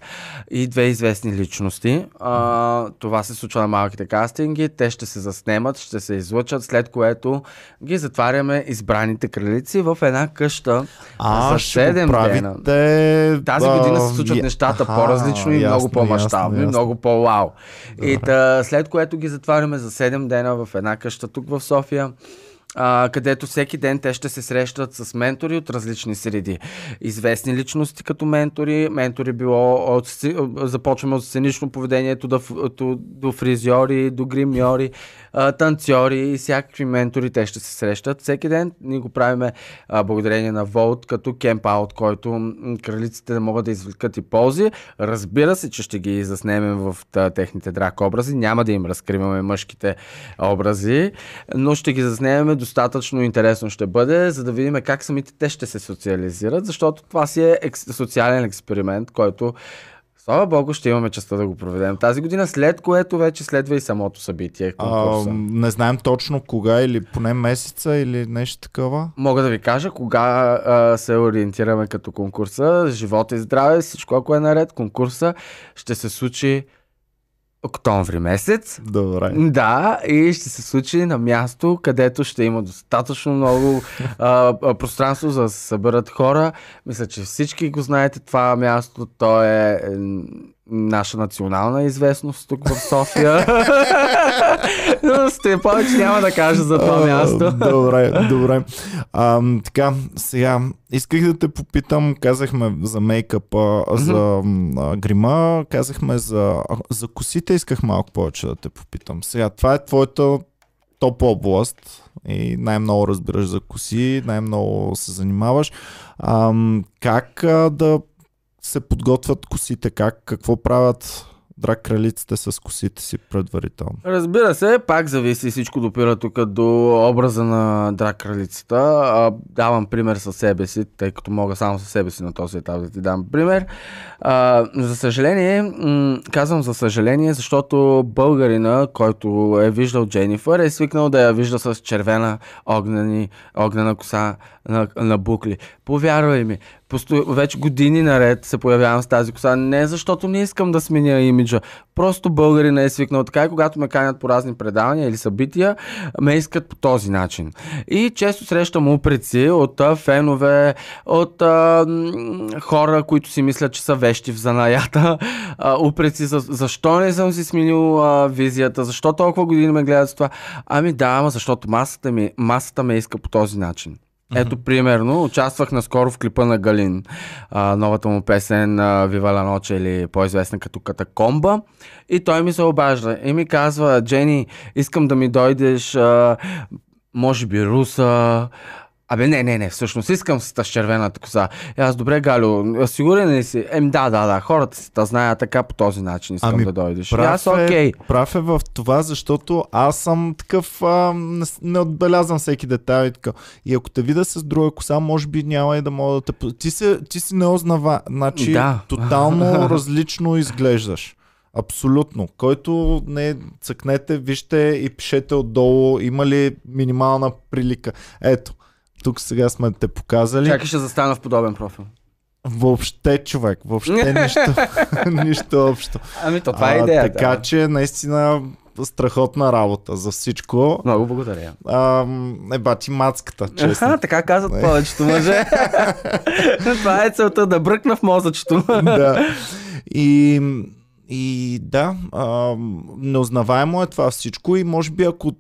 и две известни личности. А, това се случва на малките кастинги, те ще се заснемат, ще се излъчат, след което ги затваряме избраните кралици в една къща А, за ще го 7 дена. Правите... Тази а, година се случват я- нещата Аха, по-различно и ясно, много по-масштабно, и ясно, много по-вау. И та, след което ги затваряме за 7 дена в една къща тук в София. А, където всеки ден те ще се срещат с ментори от различни среди. Известни личности като ментори, ментори било от, започваме от сценично поведението до, до, до фризьори, до гримьори, а, танцори и всякакви ментори те ще се срещат. Всеки ден ние го правиме а, благодарение на Волт като кемпаут, който кралиците могат да извлекат и ползи. Разбира се, че ще ги заснемем в та, техните драк образи. Няма да им разкриваме мъжките образи, но ще ги заснемем достатъчно интересно ще бъде, за да видим как самите те ще се социализират, защото това си е екс- социален експеримент, който Слава Богу, ще имаме честа да го проведем тази година, след което вече следва и самото събитие, А, конкурса. не знаем точно кога или поне месеца или нещо такова. Мога да ви кажа кога а, се ориентираме като конкурса. Живот и здраве, всичко ако е наред. Конкурса ще се случи октомври месец. Добре. Да, и ще се случи на място, където ще има достатъчно много а, пространство за да се съберат хора. Мисля, че всички го знаете това място. То е наша национална известност тук в София. Сте повече няма да кажа за това място. добре, добре. А, така, сега, исках да те попитам, казахме за мейкъпа, за а, грима, казахме за, за косите, исках малко повече да те попитам. Сега, това е твоята топ област и най-много разбираш за коси, най-много се занимаваш. А, как а, да се подготвят косите? Как, какво правят драг кралиците с косите си предварително? Разбира се, пак зависи, всичко допира тук до образа на драг кралицата. Давам пример със себе си, тъй като мога само със себе си на този етап да ти дам пример. А, за съжаление, казвам за съжаление, защото българина, който е виждал Дженифър, е свикнал да я вижда с червена огнени, огнена коса на, на букли. Повярвай ми, Посто... вече години наред се появявам с тази коса. Не защото не искам да сменя имиджа. Просто българин е свикнал така и когато ме канят по разни предавания или събития, ме искат по този начин. И често срещам упреци от фенове, от а, хора, които си мислят, че са вещи в занаята. А, упреци за, защо не съм си сменил а, визията, защо толкова години ме гледат с това. Ами да, ама защото масата, ми, масата ме иска по този начин. Ето, примерно, участвах наскоро в клипа на Галин, а, новата му песен Вива Ла Ноче или по-известна като Катакомба. И той ми се обажда и ми казва, Джени, искам да ми дойдеш, а, може би руса, Абе, не, не, не, всъщност искам с червената коса. И аз, добре, Галю, сигурен ли си? Ем, да, да, да, хората си те знаят така по този начин, искам ами, да дойдеш. Прав, аз, окей. Е, прав е в това, защото аз съм такъв, а, не, не отбелязвам всеки детайл и така. И ако те видя с друга коса, може би няма и да мога да те... Ти, се, ти си не ознава, значи да. тотално различно изглеждаш. Абсолютно. Който не цъкнете, вижте и пишете отдолу, има ли минимална прилика. Ето, тук сега сме те показали. Чакай ще застана в подобен профил. Въобще, човек, въобще нищо, нищо общо. Ами то това е идея. Така да. че наистина страхотна работа за всичко. Много благодаря. А, е бати мацката, честно. Аха, така казват не. повечето мъже. това е целта да бръкна в мозъчето. да. И, и да, а, неузнаваемо е това всичко и може би ако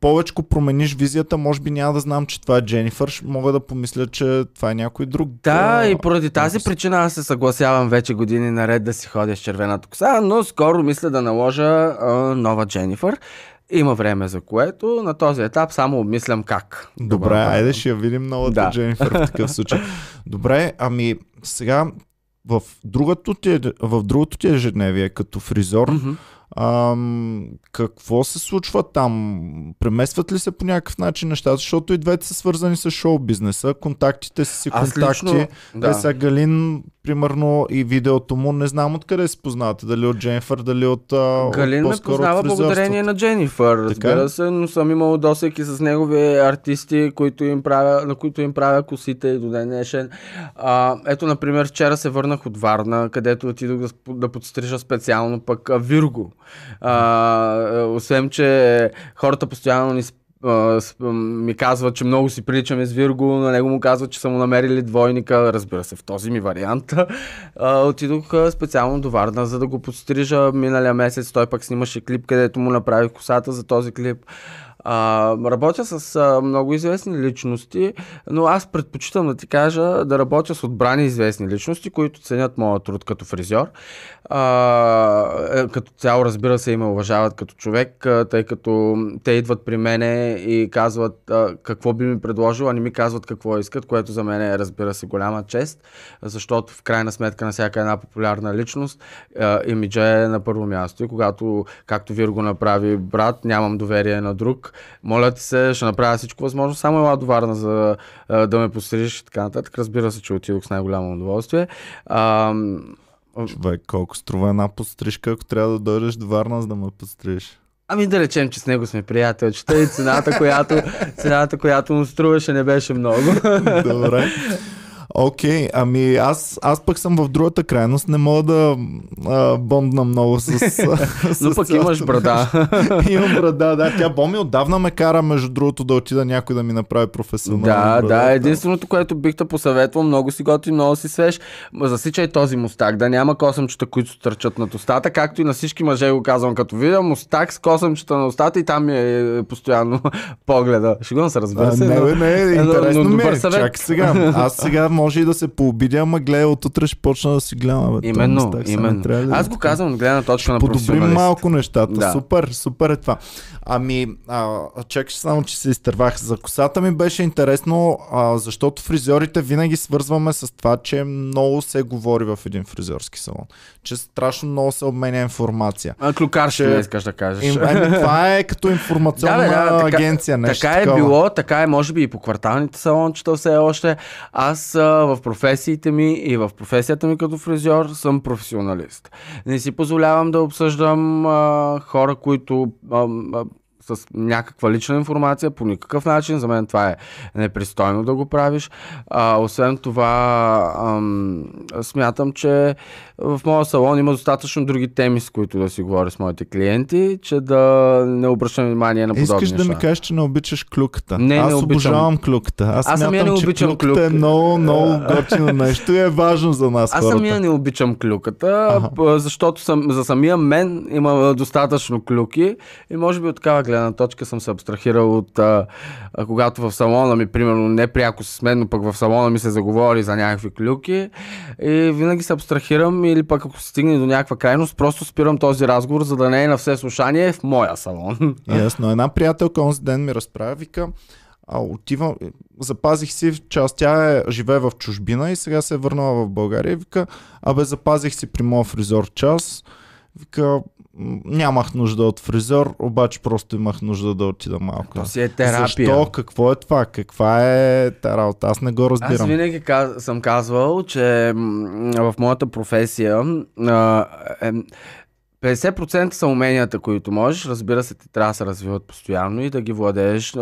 повече промениш визията, може би няма да знам, че това е Дженифър. Мога да помисля, че това е някой друг. Да, а, и поради тази а, причина аз се съгласявам вече години наред да си ходя с червената коса, но скоро мисля да наложа а, нова Дженифър. Има време за което. На този етап само обмислям как. Добре, Добре айде ще я видим новата да. Дженифър в такъв случай. Добре, ами сега в другото ти, е, в другото ти ежедневие като фризор, mm-hmm Ам, какво се случва там? Преместват ли се по някакъв начин нещата? Защото и двете са свързани с шоу бизнеса. Контактите си контакти. Лично, да. Е, сега Галин, примерно, и видеото му, не знам откъде се познавате. Дали от Дженнифър, дали от. Галин от, ме познава благодарение на Дженнифър. Разбира се, но съм имал досеки с негови артисти, които им правя, на които им правя косите и до ден днешен. А, ето, например, вчера се върнах от Варна, където отидох да, да подстрижа специално пък Вирго. А, освен, че хората постоянно ни ми казва, че много си приличаме с Вирго, на него му казва, че са му намерили двойника, разбира се, в този ми вариант. отидох специално до Варна, за да го подстрижа миналия месец. Той пък снимаше клип, където му направих косата за този клип. А, работя с а, много известни личности, но аз предпочитам да ти кажа да работя с отбрани известни личности, които ценят моят труд като фризьор. А, е, като цяло, разбира се, има уважават като човек, тъй като те идват при мене и казват а, какво би ми предложил, а не ми казват какво искат, което за мен е, разбира се, голяма чест, защото в крайна сметка на всяка една популярна личност а, имиджа е на първо място. И когато, както Вир го направи брат, нямам доверие на друг, моля ти се, ще направя всичко възможно. Само ела до Варна за а, да ме пострижиш и така нататък. Разбира се, че отидох с най-голямо удоволствие. А, Човек, колко струва една подстрижка, ако трябва да дойдеш до Варна, за да ме подстрижиш? Ами да речем, че с него сме приятелчета и цената, която, цената, която му струваше, не беше много. Добре. Окей, okay, ами аз, аз пък съм в другата крайност, не мога да а, бондна много с... с Но пък имаш брада. Имам брада, да. Тя Боми отдавна ме кара, между другото, да отида някой да ми направи професионално Да, брада, да, единственото, което бих те посъветвал, много си готи, много си свеж, засичай този мустак, да няма косъмчета, които стърчат над устата, както и на всички мъже го казвам, като видя мустак с косъмчета на устата и там е постоянно погледа. Ще се разбира се. не, не, не, интересно но, но ми е. Чак сега. Аз сега може и да се пообидя, ама гледа, от утре ще почна да си гледам. Бе, именно, именно. Да Аз го казвам от гледна точка на Подобрим малко нещата. Да. Супер, супер е това. Ами, а, само, че се изтървах. За косата ми беше интересно, а, защото фризьорите винаги свързваме с това, че много се говори в един фризьорски салон. Че страшно много се обменя информация. А, клюкар ще искаш да кажеш. Им, ами, това е като информационна да, да, да, агенция. Нещо така е такова. било, така е може би и по кварталните салончета все още. Аз а, в професиите ми и в професията ми като фризьор съм професионалист. Не си позволявам да обсъждам а, хора, които а, а, с някаква лична информация по никакъв начин. За мен това е непристойно да го правиш. А, освен това, ам, смятам, че в моя салон има достатъчно други теми, с които да си говоря с моите клиенти, че да не обръщам внимание на подобни Искаш неща. да ми кажеш, че не обичаш клюката. Не, Аз не обичам. обожавам клюката. Аз, Аз самия не обичам клюката. е много, много готино нещо и е важно за нас Аз хората. самия не обичам клюката, ага. защото съм, за самия мен има достатъчно клюки и може би от такава гледна точка съм се абстрахирал от а, а, когато в салона ми, примерно, не пряко с мен, но пък в салона ми се заговори за някакви клюки и винаги се абстрахирам или пък ако се стигне до някаква крайност, просто спирам този разговор, за да не е на все слушание в моя салон. Ясно. Една приятелка онзи ден ми разправя, вика, а отивам, запазих си част, тя е, живее в чужбина и сега се е върнала в България вика, абе запазих си при моя фризор час, вика, нямах нужда от фризьор, обаче просто имах нужда да отида малко. То си е терапия. Защо? Какво е това? Каква е тази работа? Аз не го разбирам. Аз винаги каз... съм казвал, че в моята професия а, е, 50% са уменията, които можеш. Разбира се, ти трябва да се развиват постоянно и да ги владееш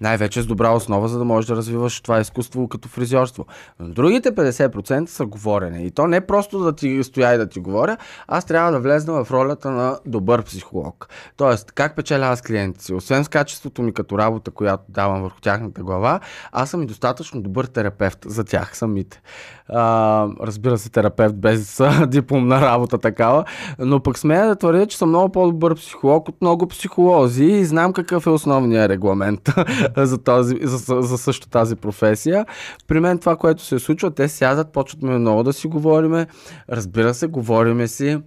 най-вече с добра основа, за да можеш да развиваш това изкуство като фризьорство. Но другите 50% са говорене. И то не просто да ти стоя и да ти говоря, аз трябва да влезна в ролята на добър психолог. Тоест, как печеля аз клиентите си? Освен с качеството ми като работа, която давам върху тяхната глава, аз съм и достатъчно добър терапевт за тях самите. А, разбира се, терапевт без дипломна работа такава, но пък смея да твърдя, че съм много по-добър психолог от много психолози и знам какъв е основният регламент за, този, за, за също тази професия. При мен това, което се случва, те сядат, почват много да си говориме. Разбира се, говориме си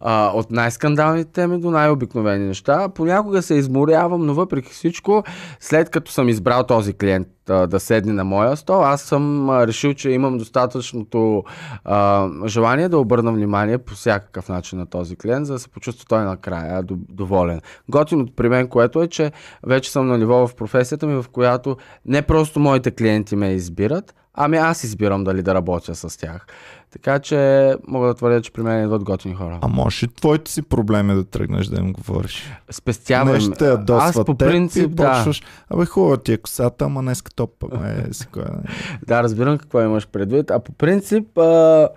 а, от най-скандалните теми до най-обикновени неща. Понякога се изморявам, но въпреки всичко, след като съм избрал този клиент да, да седне на моя стол. Аз съм решил, че имам достатъчното а, желание да обърна внимание по всякакъв начин на този клиент, за да се почувства той накрая доволен. Готиното при мен, което е, че вече съм на ниво в професията ми, в която не просто моите клиенти ме избират, ами аз избирам дали да работя с тях. Така че мога да твърдя, че при мен идват готини хора. А може и твоите си проблеми да тръгнеш да им говориш? Спестявам. Нещо те Аз по принцип, да. Почваш, Абе хубаво ти е косата, ама днес топ. Е, си кой, да, разбирам какво имаш предвид. А по принцип, а,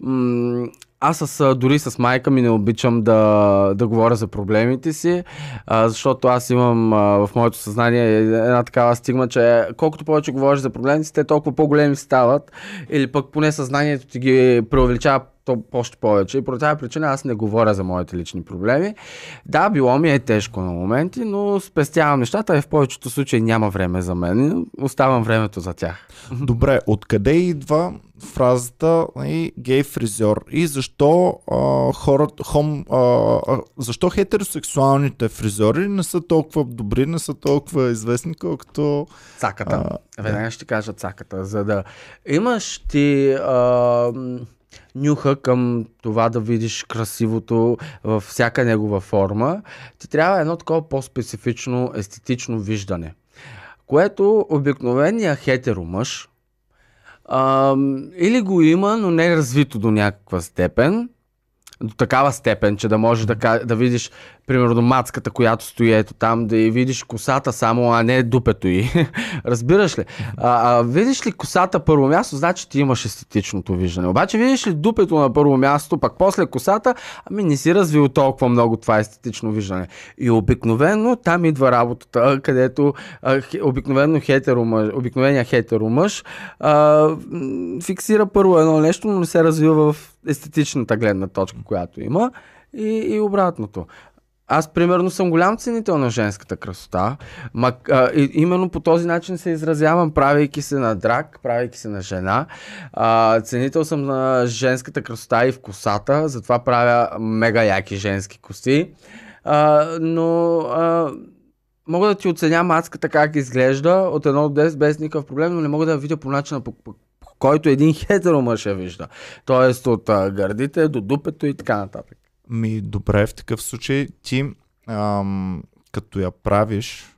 м- аз с, дори с майка ми не обичам да, да говоря за проблемите си, а, защото аз имам а, в моето съзнание една такава стигма, че колкото повече говориш за проблемите си, те толкова по-големи стават или пък поне съзнанието ти ги преувеличава то още повече. И по тази причина аз не говоря за моите лични проблеми. Да, било ми е тежко на моменти, но спестявам нещата и в повечето случаи няма време за мен. Оставам времето за тях. Добре, откъде идва фразата и гей фризьор и защо а, хората, хом, а, защо хетеросексуалните фризьори не са толкова добри, не са толкова известни, колкото... Цаката. А, Веднага ще кажа цаката. За да имаш ти... А, нюха към това да видиш красивото във всяка негова форма, ти трябва едно такова по-специфично естетично виждане. Което обикновения хетеромъж а, или го има, но не е развито до някаква степен, до такава степен, че да можеш да, да видиш, примерно, мацката, която стои ето там, да и видиш косата само, а не дупето й. Разбираш ли? А, а, видиш ли косата първо място, значи ти имаш естетичното виждане. Обаче видиш ли дупето на първо място, пак после косата, ами не си развил толкова много това естетично виждане. И обикновено там идва работата, където а, обикновено хетеро мъж, обикновения хетеро мъж а, фиксира първо едно нещо, но не се развива в естетичната гледна точка, която има и, и обратното. Аз, примерно, съм голям ценител на женската красота. Ма, а, и, именно по този начин се изразявам, правейки се на драк, правейки се на жена. А, ценител съм на женската красота и в косата, затова правя мега яки женски коси. А, но а, мога да ти оценя мацката как изглежда от 1 до 10 без никакъв проблем, но не мога да я видя по начина по, по който един хетеро мъж я вижда. Тоест от а, гърдите до дупето и така нататък. Ми, добре, в такъв случай ти, ам, като я правиш,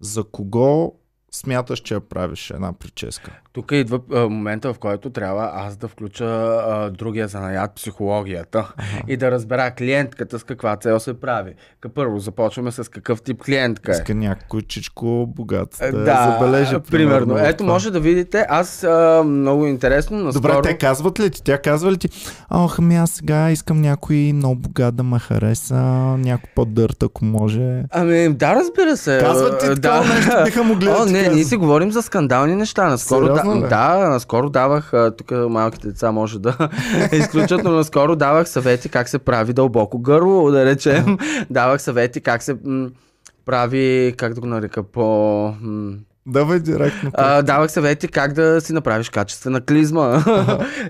за кого смяташ, че я правиш една прическа? Тук идва а, момента, в който трябва аз да включа а, другия занаят, психологията и да разбера клиентката с каква цел се прави. Ка първо започваме с какъв тип клиентка е. Иска някой чичко богат да, Е, да забележа. примерно. Ето, това. може да видите, аз а, много интересно, наскоро... Добре, те казват ли ти? Тя казва ли ти? Ох, ами аз сега искам някой много богат да ме хареса, някой по-дърт, ако може. Ами, да, разбира се. Казват ти А, такова нещо, биха могли да О, ти не, ние си говорим за скандални неща. Наскоро, Сериозно да, да, наскоро давах, тук малките деца може да изключат, но наскоро давах съвети как се прави дълбоко гърло, да речем. давах съвети как се м, прави, как да го нарека, по... М, Давай директно. а, давах съвети как да си направиш качествена клизма.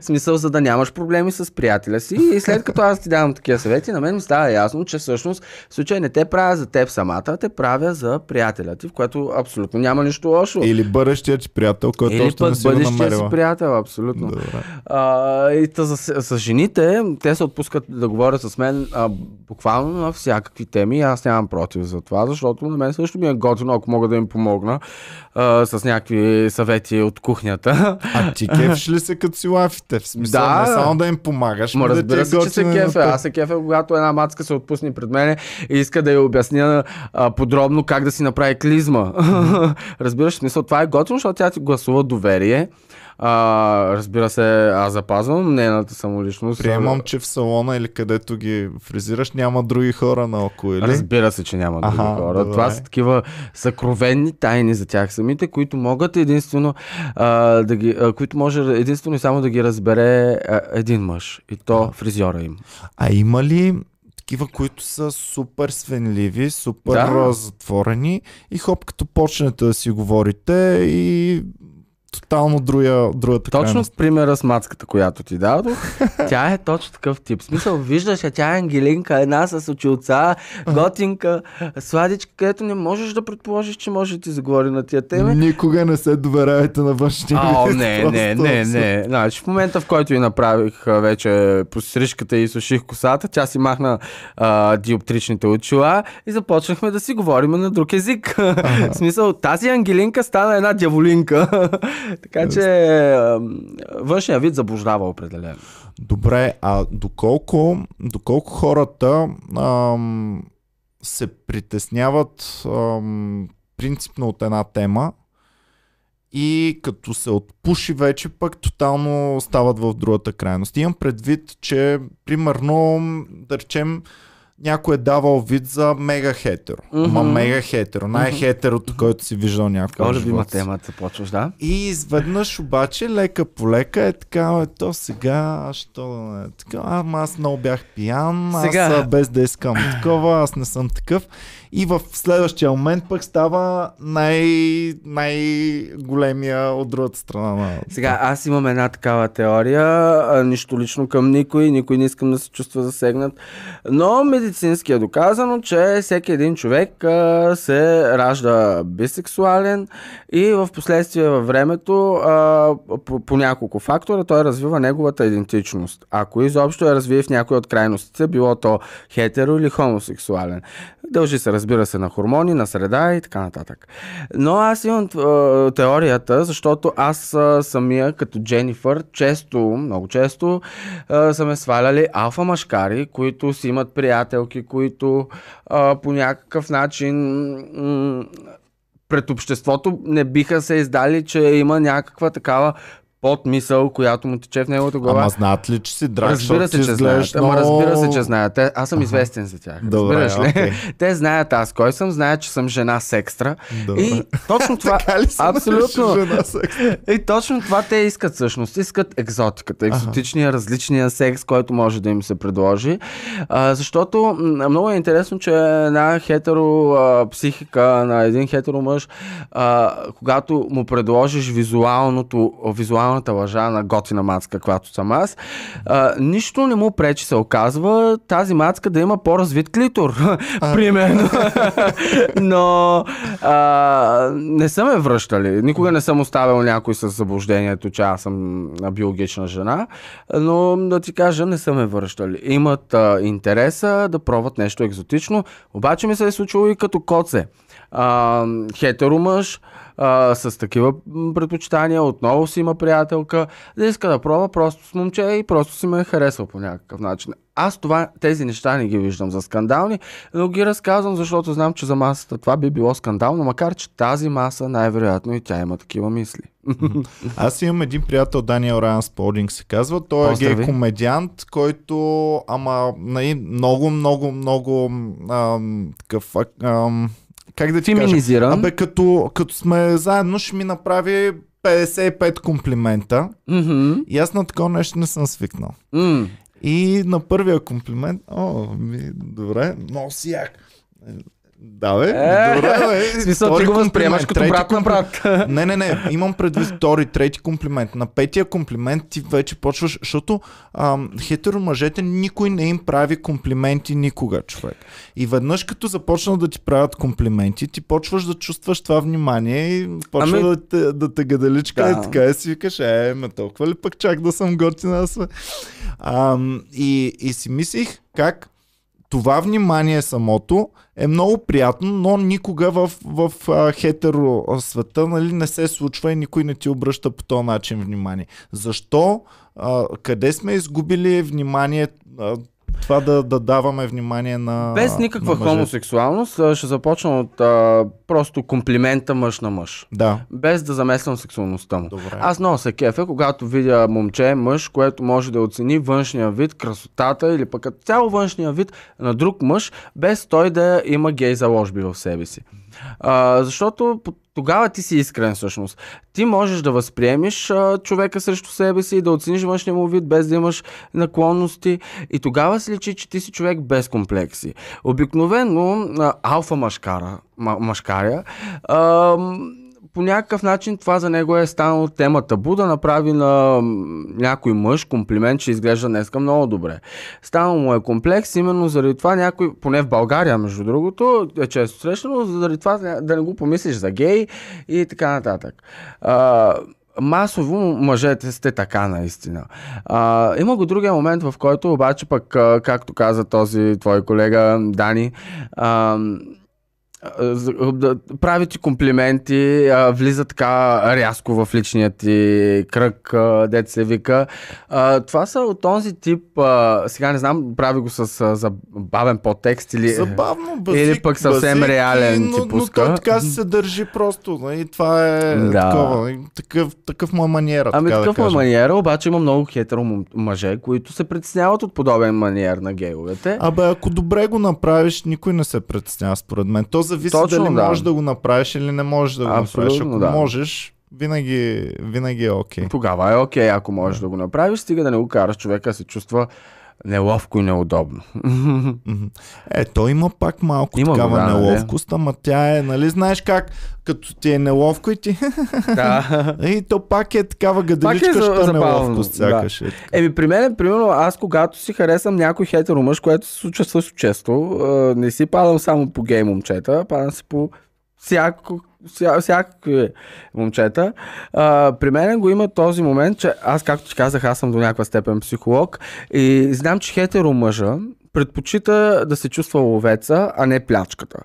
в смисъл, за да нямаш проблеми с приятеля си. И след като аз ти давам такива съвети, на мен ми става ясно, че всъщност в случай не те правя за теб самата, а те правя за приятеля ти, в което абсолютно няма нищо лошо. Или бъдещия ти приятел, който Или още не си бъдещия си приятел, абсолютно. Добре. А, и та за, с жените, те се отпускат да говорят с мен а, буквално на всякакви теми. Аз нямам против за това, защото на мен също ми е готино, ако мога да им помогна а, с някакви съвети от кухнята. А ти кефиш ли се като си лафите? В смисъл, Да. не само да им помагаш, Ма да разбира е се, че се кефе. Аз се кефе, когато една мацка се отпусне пред мене и иска да я обясня а, подробно как да си направи клизма. Разбираш, смисъл, това е готино, защото тя ти гласува доверие. А, разбира се, аз запазвам нейната самоличност. Приемам, че в салона или където ги фризираш няма други хора наоколо, или? Разбира се, че няма други Аха, хора. добре. Това са такива съкровенни тайни за тях самите, които могат единствено а, да ги, а, които може единствено и само да ги разбере а, един мъж. И то фризьора им. А има ли такива, които са супер свенливи, супер да. затворени и хоп, като почнете да си говорите и тотално друга, другата Точно крайност. в примера с мацката, която ти дадох, тя е точно такъв тип. В смисъл, виждаш, я тя е ангелинка, една с очилца, готинка, сладичка, където не можеш да предположиш, че може да ти заговори на тия теми. Никога не се доверявайте на външния О, не, не, не, не. Значи, в момента, в който и направих а, вече пострижката и суших косата, тя си махна а, диоптричните очила и започнахме да си говорим на друг език. в смисъл, тази ангелинка стана една дяволинка. така че външния вид заблуждава определено. Добре, а доколко, доколко хората ам, се притесняват ам, принципно от една тема и като се отпуши вече пък тотално стават в другата крайност. Имам предвид, че примерно, да речем, някой е давал вид за мега хетеро. Мгм. мега хетеро, най-хетерото, който си виждал в любима живота си. тема, започваш, да? И изведнъж обаче, лека по лека е така, е, то сега, що да не е така, ама аз много бях пиян, Сега. аз без да искам такова, аз не съм такъв. И в следващия момент пък става най- най-големия от другата страна на... Сега, аз имам една такава теория, нищо лично към никой, никой не искам да се чувства засегнат, но медицински е доказано, че всеки един човек а, се ражда бисексуален и в последствие във времето а, по, по няколко фактора той развива неговата идентичност. Ако изобщо я развие в някои от крайностите, било то хетеро или хомосексуален. Дължи се, разбира се, на хормони, на среда и така нататък. Но аз имам теорията, защото аз самия, като Дженифър, често, много често, са ме сваляли алфа машкари, които си имат приятелки, които по някакъв начин пред обществото не биха се издали, че има някаква такава подмисъл, която му тече в неговата глава. Ама знаят ли, че си драг, Разбира се, че знаят. Ама разбира се, че знаят. Те, аз съм известен за тях. Добре, Разбираш ли? окей. Те знаят аз кой съм, знаят, че съм жена с екстра. Добре. И точно това... Абсолютно. И точно това те искат всъщност. Искат екзотиката, екзотичния, различния секс, който може да им се предложи. А, защото много е интересно, че една хетеро а, психика на един хетеро мъж, а, когато му предложиш визуалното, визуалната лъжа на готина мацка, каквато съм аз, а, нищо не му пречи, се оказва тази мацка да има по-развит клитор. Примерно. Но а, не са ме връщали. Никога не съм оставил някой с заблуждението, че аз съм биологична жена. Но да ти кажа, не са ме връщали. Имат а, интереса да пробват нещо екзотично. Обаче ми се е случило и като коце. А, хетеро мъж, а, с такива предпочитания, отново си има приятелка, да иска да пробва просто с момче и просто си ме е харесал по някакъв начин. Аз това, тези неща не ги виждам за скандални, но ги разказвам, защото знам, че за масата това би било скандално, макар че тази маса най-вероятно и тя има такива мисли. Аз имам един приятел, Даниел Райан Сполдинг се казва. Той е гей комедиант, който ама нали, много, много, много ам, такъв, ам, как да ти? Феминизиран. Абе, като, като сме заедно, ще ми направи 55 комплимента. Мгм. И аз на такова нещо не съм свикнал. М. И на първия комплимент, о, ми, добре, много си як. Да, бе, Е, добре, бе. Смисъл, ти го възприемаш като брат на брат. Не, не, не, имам предвид втори, трети комплимент. На петия комплимент ти вече почваш, защото ам, хетеро мъжете никой не им прави комплименти никога, човек. И веднъж като започнат да ти правят комплименти, ти почваш да чувстваш това внимание и почва Ами- да, те, да те гаделичка Да. и така и си викаш, е, ме толкова ли пък чак да съм готина аз? Ам, и, и си мислих как това внимание самото е много приятно, но никога в, в а, хетеро света нали, не се случва и никой не ти обръща по този начин внимание. Защо? А, къде сме изгубили внимание а, това да, да даваме внимание на Без никаква на хомосексуалност, ще започна от а, просто комплимента мъж на мъж. Да, Без да замесвам сексуалността му. добре. Аз много се кефя, когато видя момче, мъж, което може да оцени външния вид, красотата или пък като цяло външния вид на друг мъж, без той да има гей заложби в себе си. А, защото по- тогава ти си искрен всъщност. Ти можеш да възприемеш а, човека срещу себе си и да оцениш външния му вид без да имаш наклонности и тогава се личи, че ти си човек без комплекси. Обикновено а, алфа машкара, ма, машкаря, а, по някакъв начин това за него е станало тема табу да направи на някой мъж комплимент, че изглежда днеска много добре. Станало му е комплекс, именно заради това някой, поне в България между другото, е често срещано, заради това да не го помислиш за гей и така нататък. Масово мъжете сте така наистина. А, има го другия момент, в който обаче пък, както каза този твой колега Дани, а, прави ти комплименти, влиза така рязко в личния ти кръг, дет се вика. Това са от този тип, сега не знам, прави го с забавен подтекст или... Забавно, базик, Или пък съвсем базик, реален но, ти но пуска. той така се държи просто. И това е Да. такова. нали, Такъв, такъв му е маниера. Ами така такъв да му е маниера, обаче има много хетеро мъже, които се притесняват от подобен маниер на гейовете. Абе, ако добре го направиш, никой не се притеснява според мен. То зависи Точно, дали да. можеш да го направиш или не можеш да го Абсолютно, направиш. Ако да. можеш, винаги, винаги е окей. Тогава е окей, ако можеш да го направиш, стига да не го караш човека да се чувства неловко и неудобно. Е, той има пак малко Има такава да, неловкост, ама тя е, нали знаеш как, като ти е неловко и ти... да. и то пак е такава гаделичка, за- що забавно, неловкост сякаш. Е. така. Еми, при мен, примерно, аз когато си харесам някой хетеро мъж, което се случва също често, не си падам само по гей момчета, падам си по всяко, вся, всякакви момчета. А, при мен го има този момент, че аз, както ти казах, аз съм до някаква степен психолог и знам, че хетеро мъжа предпочита да се чувства ловеца, а не плячката.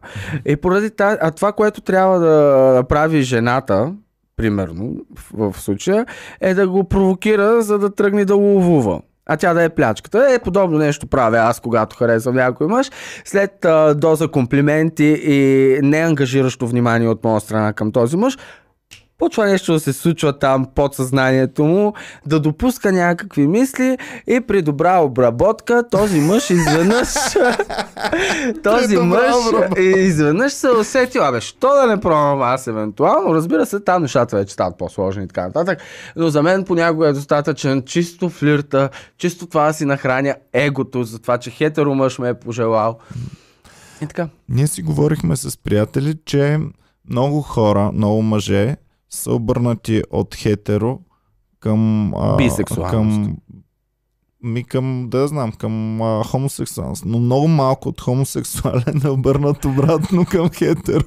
И поради тази, а това, което трябва да направи жената, примерно, в, в случая, е да го провокира, за да тръгне да ловува. А тя да е плячката. Е, подобно нещо правя аз, когато харесвам някой мъж. След а, доза комплименти и неангажиращо внимание от моя страна към този мъж, почва нещо да се случва там под съзнанието му, да допуска някакви мисли и при добра обработка този мъж изведнъж този мъж изведнъж се усетил, абе, що да не пробвам аз евентуално, разбира се, там нещата вече стават по-сложни и така нататък, но за мен понякога е достатъчен чисто флирта, чисто това да си нахраня егото, за това, че хетеро мъж ме е пожелал. И така. Ние си говорихме с приятели, че много хора, много мъже са обърнати от хетеро към... А. Към, ми към, да знам, към а, хомосексуалност. Но много малко от хомосексуален е обърнат обратно към хетеро.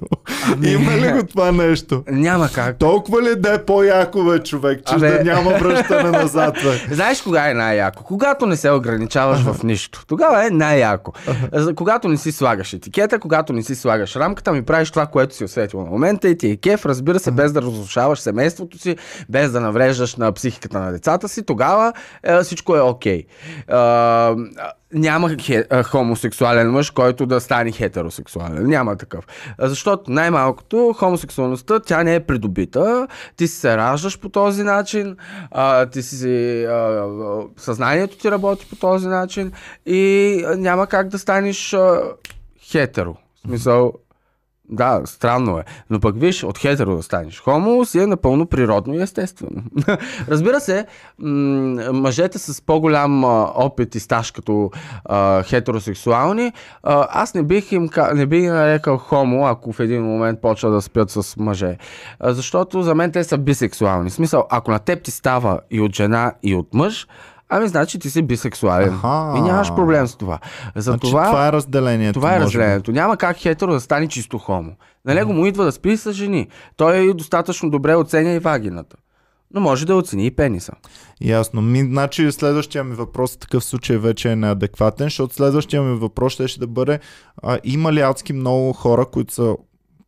Ами- Има ли го това нещо? Няма как. Толкова ли да е по-яко, бе, човек, че Абе. да няма връщане назад, бе? Знаеш кога е най-яко? Когато не се ограничаваш в нищо. Тогава е най-яко. За- Когато не си слагаш етикета, когато не си слагаш рамката, ми правиш това, което си усетил на момента и ти е кеф, разбира се, без да разрушаваш семейството си, без да навреждаш на психиката на децата си, тогава е, всичко е окей. Няма хе, а, хомосексуален мъж, който да стане хетеросексуален. Няма такъв. Защото най-малкото хомосексуалността, тя не е придобита. Ти се раждаш по този начин, а, ти си, а, съзнанието ти работи по този начин и няма как да станеш а, хетеро. В смисъл, да, странно е. Но пък виж, от хетеро да станеш хомо си е напълно природно и естествено. Разбира се, мъжете с по-голям опит и стаж като а, хетеросексуални, а, аз не бих им не бих нарекал хомо, ако в един момент почва да спят с мъже. А, защото за мен те са бисексуални. В смисъл, ако на теб ти става и от жена, и от мъж, ами значи ти си бисексуален. Аха. И нямаш проблем с това. За Значи, това... това е разделението. Това е може би. разделението. Няма как хетеро да стане чисто хомо. На него му идва да спи с жени. Той достатъчно добре оценя и вагината. Но може да оцени и пениса. Ясно. Ми, значи следващия ми въпрос в такъв случай вече е неадекватен, защото следващия ми въпрос ще, ще да бъде а, има ли адски много хора, които са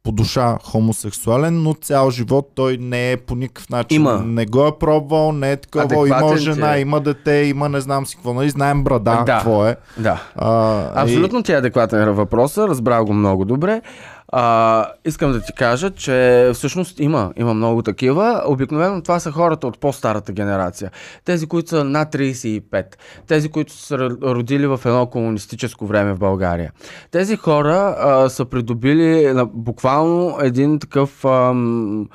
по душа хомосексуален, но цял живот той не е по никакъв начин. Има. Не го е пробвал, не е такова. Адекватен Има жена, е. има дете, има не знам си какво. Нали? Знаем брада, Да. какво е. Да. А, Абсолютно ти е адекватен въпроса, разбрал го много добре. А, искам да ти кажа, че всъщност има, има много такива. Обикновено това са хората от по-старата генерация. Тези, които са над 35. Тези, които са родили в едно комунистическо време в България. Тези хора а, са придобили на, буквално един такъв ам,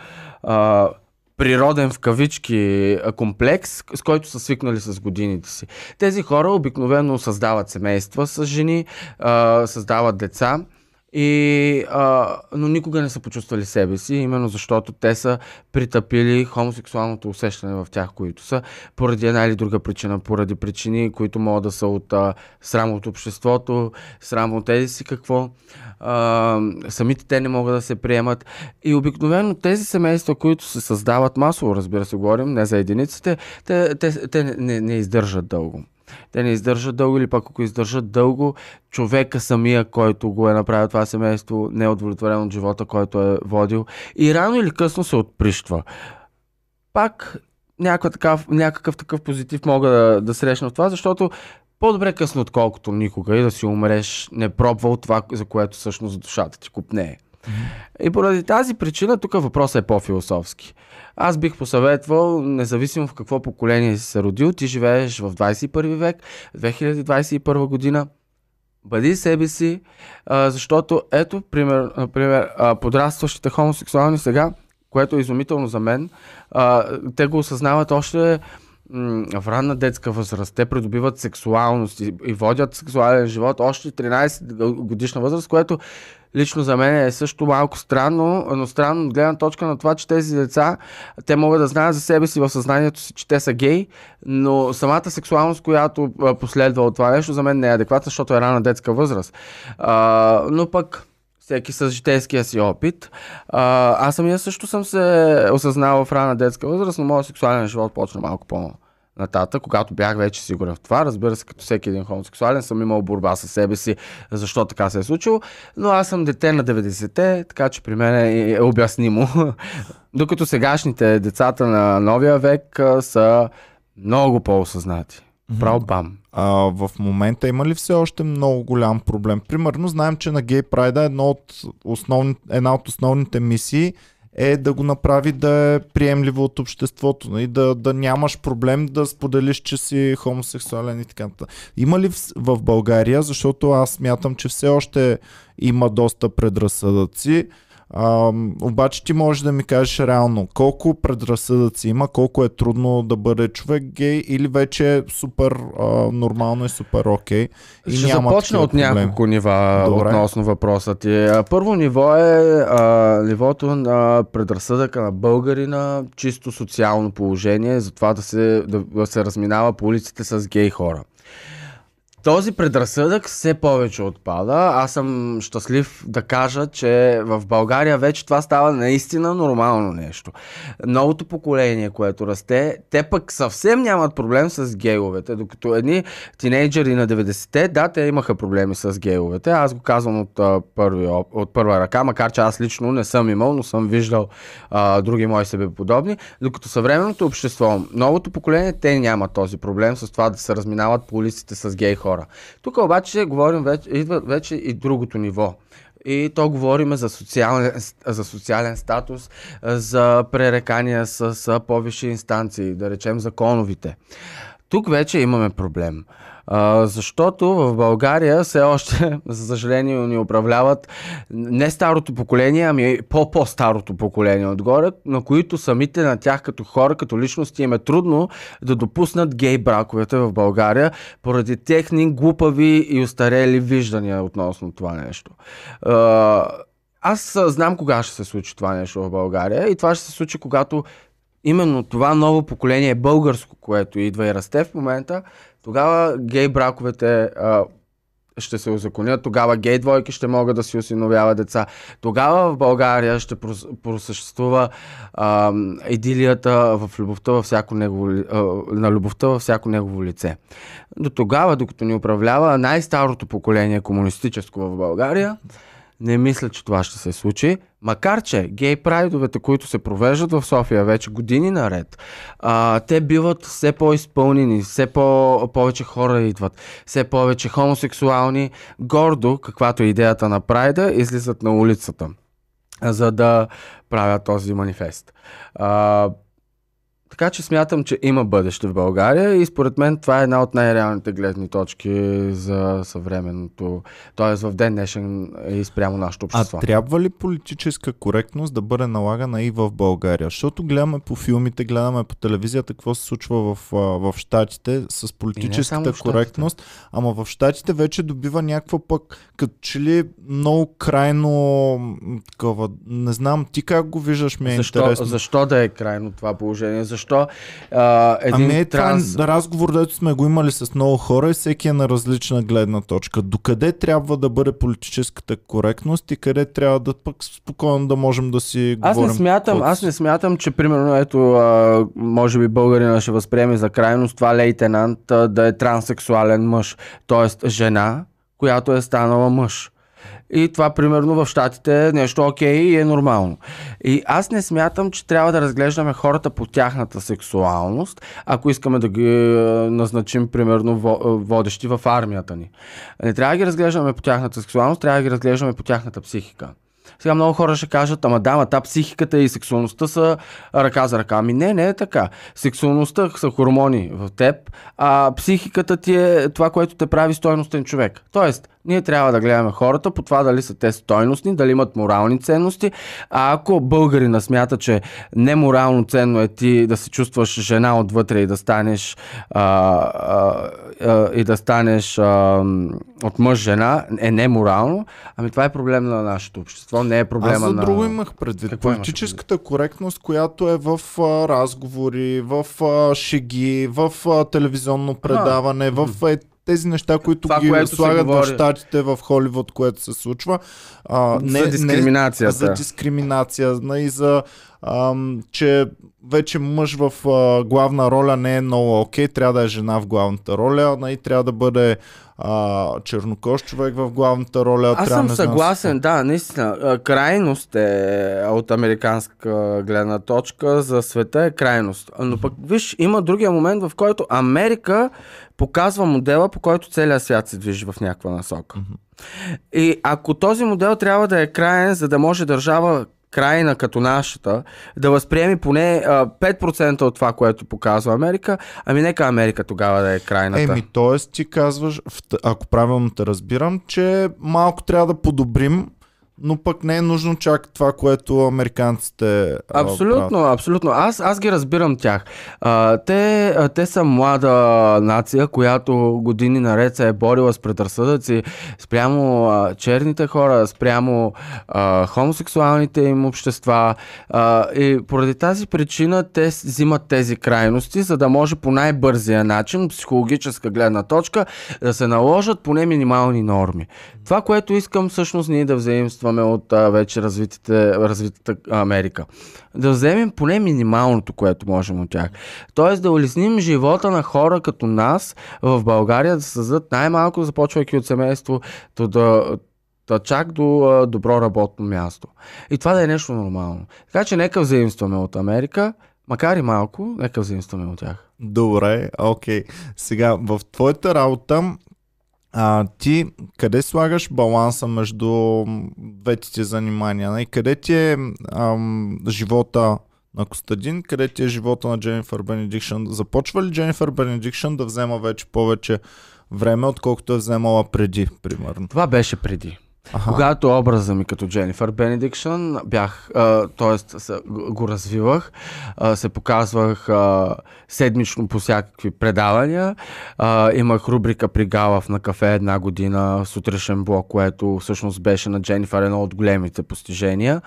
а, природен в кавички комплекс, с който са свикнали с годините си. Тези хора обикновено създават семейства с жени, създават деца. И, а, но никога не са почувствали себе си, именно защото те са притъпили хомосексуалното усещане в тях, които са поради една или друга причина, поради причини, които могат да са от а, срам от обществото, срам от тези си какво. А, самите те не могат да се приемат. И обикновено тези семейства, които се създават масово, разбира се, говорим, не за единиците, те, те, те не, не, издържат дълго. Те не издържат дълго или пък ако издържат дълго, човека самия, който го е направил това семейство, не е удовлетворен от живота, който е водил и рано или късно се отприщва. Пак някакъв такъв, някакъв такъв позитив мога да, да срещна в това, защото по-добре късно, отколкото никога и да си умреш не пробвал това, за което всъщност душата ти купнее. И поради тази причина тук въпросът е по-философски. Аз бих посъветвал, независимо в какво поколение си се родил, ти живееш в 21 век, 2021 година, бъди себе си, защото ето, пример, например, подрастващите хомосексуални сега, което е изумително за мен, те го осъзнават още в ранна детска възраст те придобиват сексуалност и, и водят сексуален живот още 13 годишна възраст, което лично за мен е също малко странно, но странно от гледна точка на това, че тези деца, те могат да знаят за себе си в съзнанието си, че те са гей, но самата сексуалност, която последва от това нещо, за мен не е адекватна, защото е рана детска възраст. А, но пък всеки с житейския си опит. А, аз самия също съм се осъзнал в рана детска възраст, но моят сексуален живот почна малко по нататък, когато бях вече сигурен в това. Разбира се, като всеки един хомосексуален съм имал борба с себе си, защо така се е случило, но аз съм дете на 90-те, така че при мен е, е обяснимо. Докато сегашните децата на новия век са много по-осъзнати. Право бам. А, в момента има ли все още много голям проблем? Примерно знаем, че на Гей Прайда едно от основни, една от основните мисии е да го направи да е приемливо от обществото, нали? да, да нямаш проблем да споделиш, че си хомосексуален и така нататък. Има ли в, в България, защото аз смятам, че все още има доста предразсъдъци, а, обаче ти можеш да ми кажеш реално колко предразсъдъци има, колко е трудно да бъде човек гей или вече е супер а, нормално и супер окей. И Ще няма започна от проблеми. няколко нива Добре. относно въпроса ти. Първо ниво е а, нивото на предразсъдъка на българина, чисто социално положение, за това да се, да, да се разминава по улиците с гей хора. Този предразсъдък все повече отпада. Аз съм щастлив да кажа, че в България вече това става наистина нормално нещо. Новото поколение, което расте, те пък съвсем нямат проблем с гейовете, докато едни тинейджери на 90-те, да, те имаха проблеми с гейовете. Аз го казвам от, първи, от първа ръка, макар че аз лично не съм имал, но съм виждал а, други мои себе подобни. Докато съвременното общество, новото поколение, те нямат този проблем с това да се разминават по улиците с гей хора. Тук обаче говорим вече, идва вече и другото ниво. И то говорим за социален, за социален статус, за пререкания с, с по-висши инстанции, да речем законовите. Тук вече имаме проблем. Защото в България все още, за съжаление, ни управляват не старото поколение, ами по-по-старото поколение отгоре, на които самите на тях като хора, като личности им е трудно да допуснат гей браковете в България, поради техни глупави и устарели виждания относно това нещо. А, аз знам кога ще се случи това нещо в България и това ще се случи, когато именно това ново поколение българско, което идва и расте в момента, тогава гей браковете а, ще се узаконят, тогава гей двойки ще могат да си осиновяват деца. Тогава в България ще прос- просъществува а, идилията в любовта във всяко негово, а, на любовта във всяко негово лице. До тогава, докато ни управлява най-старото поколение комунистическо в България, не мисля, че това ще се случи. Макар, че гей прайдовете, които се провеждат в София вече години наред, а, те биват все по-изпълнени, все по- повече хора идват, все повече хомосексуални, гордо, каквато е идеята на прайда, излизат на улицата, за да правят този манифест. А, така че смятам, че има бъдеще в България и според мен това е една от най-реалните гледни точки за съвременното, т.е. в ден днешен и спрямо нашето А общество. трябва ли политическа коректност да бъде налагана и в България? Защото гледаме по филмите, гледаме по телевизията какво се случва в, а, в Штатите с политическата Щатите. коректност, ама в Штатите вече добива някаква пък, като че ли много крайно такова, не знам, ти как го виждаш, ми е защо, интересно. защо да е крайно това положение? Защо а, един Ами е, транс... това е разговор, дето сме го имали с много хора и всеки е на различна гледна точка. Докъде трябва да бъде политическата коректност и къде трябва да пък спокойно да можем да си Аз не говорим. смятам, каквото аз не смятам, че примерно ето, а, може би българина ще възприеме за крайност това лейтенант а, да е транссексуален мъж, т.е. жена, която е станала мъж. И това, примерно, в Штатите е нещо окей и е нормално. И аз не смятам, че трябва да разглеждаме хората по тяхната сексуалност, ако искаме да ги е, назначим, примерно, е, водещи в армията ни. Не трябва да ги разглеждаме по тяхната сексуалност, трябва да ги разглеждаме по тяхната психика. Сега много хора ще кажат, ама да, ама та психиката и сексуалността са ръка за ръка. Ами не, не е така. Сексуалността са хормони в теб, а психиката ти е това, което те прави стойностен човек. Тоест, Ние трябва да гледаме хората по това дали са те стойностни, дали имат морални ценности. А ако българина смята, че неморално ценно е ти да се чувстваш жена отвътре и да станеш а, а, а, и да станеш а, от мъж жена, е неморално, ами това е проблем на нашето общество, не е проблема Аз за на... друго имах предвид. Какво имаш Политическата коректност, която е в а, разговори, в а, шеги, в а, телевизионно предаване, в е, тези неща, които Това, ги което слагат в щатите, в Холивуд, което се случва. А, За дискриминацията. за дискриминация, на и за ам, че вече мъж в а, главна роля не е много окей, трябва да е жена в главната роля, и трябва да бъде а, чернокож човек в главната роля. Аз съм съгласен, да, наистина. Крайност е от американска гледна точка за света е крайност. Но пък, виж, има другия момент, в който Америка показва модела, по който целият свят се движи в някаква насока. И ако този модел трябва да е краен, за да може държава крайна като нашата, да възприеме поне а, 5% от това, което показва Америка, ами нека Америка тогава да е крайната. Еми, т.е. ти казваш, ако правилно те разбирам, че малко трябва да подобрим, но пък не е нужно чак това, което американците Абсолютно, правят. абсолютно. Аз, аз ги разбирам тях. А, те, а, те са млада нация, която години наред се е борила с предразсъдъци спрямо а, черните хора, спрямо а, хомосексуалните им общества. А, и поради тази причина те взимат тези крайности, за да може по най-бързия начин, психологическа гледна точка, да се наложат поне минимални норми. Това, което искам всъщност ние да взаимстваме от а, вече развитите, развитата Америка. Да вземем поне минималното, което можем от тях. Тоест да улесним живота на хора като нас в България, да създадат най-малко, започвайки от семейство, до да, да чак до а, добро работно място. И това да е нещо нормално. Така че нека взаимстваме от Америка, макар и малко, нека взаимстваме от тях. Добре, окей. Сега, в твоята работа, а, ти къде слагаш баланса между двете ти занимания? Нали? Къде ти е ам, живота на Костадин, къде ти е живота на Дженнифър Бенедикшън? Започва ли Дженнифър Бенедикшън да взема вече повече време, отколкото е вземала преди, примерно? Това беше преди. Аха. Когато образа ми като Дженнифър Бенедикшън бях, т.е. го развивах, а, се показвах а, седмично по всякакви предавания. А, имах рубрика при Галав на кафе една година, сутрешен блок, което всъщност беше на Дженнифър едно от големите постижения.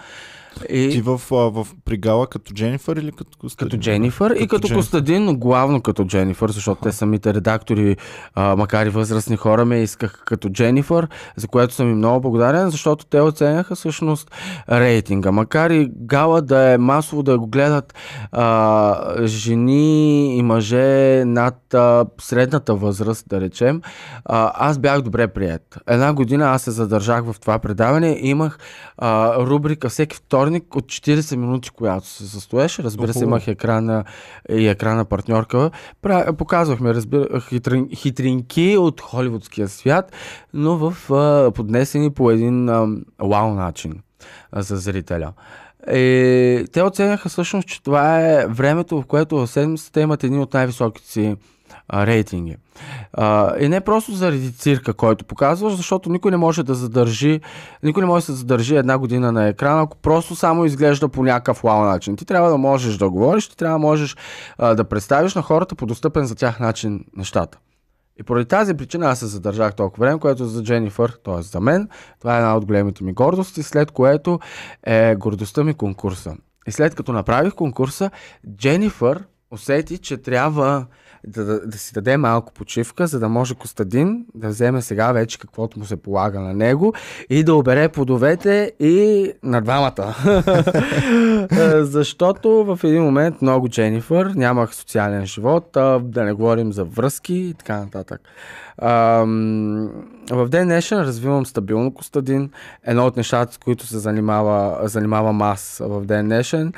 И... Ти в, а, в пригала като Дженнифър или като Костадин? Като Дженнифър и Като като Дженнифър. Костадин, но главно като Дженнифър, защото те самите редактори, а, макар и възрастни хора, ме искаха като Дженнифър, за което съм им много благодарен, защото те оценяха всъщност рейтинга. Макар и гала да е масово да го гледат а, жени и мъже над а, средната възраст, да речем, а, аз бях добре прият. Една година аз се задържах в това предаване и имах а, рубрика всеки вторник от 40 минути, която се състоеше. Разбира се, имах екрана и екрана партньорка. Показвахме, разбира, хитрин, хитринки от холивудския свят, но в а, поднесени по един а, вау начин а, за зрителя. И те оценяха всъщност, че това е времето, в което в седмицата имат едни от най-високите си рейтинги. И не просто заради цирка, който показваш, защото никой не може да задържи, никой не може да се задържи една година на екрана, ако просто само изглежда по някакъв вау начин. Ти трябва да можеш да говориш, ти трябва да можеш да представиш на хората по достъпен за тях начин нещата. И поради тази причина аз се задържах толкова време, което за Дженнифър, т.е. за мен, това е една от големите ми гордости, след което е гордостта ми конкурса. И след като направих конкурса, Дженнифър усети, че трябва да, да, да си даде малко почивка, за да може Костадин да вземе сега вече каквото му се полага на него и да обере плодовете и на двамата. Защото в един момент много Дженнифър, нямах социален живот, да не говорим за връзки и така нататък. В ден днешен развивам стабилно Костадин. Едно от нещата, с които се занимава, занимавам аз в ден днешен,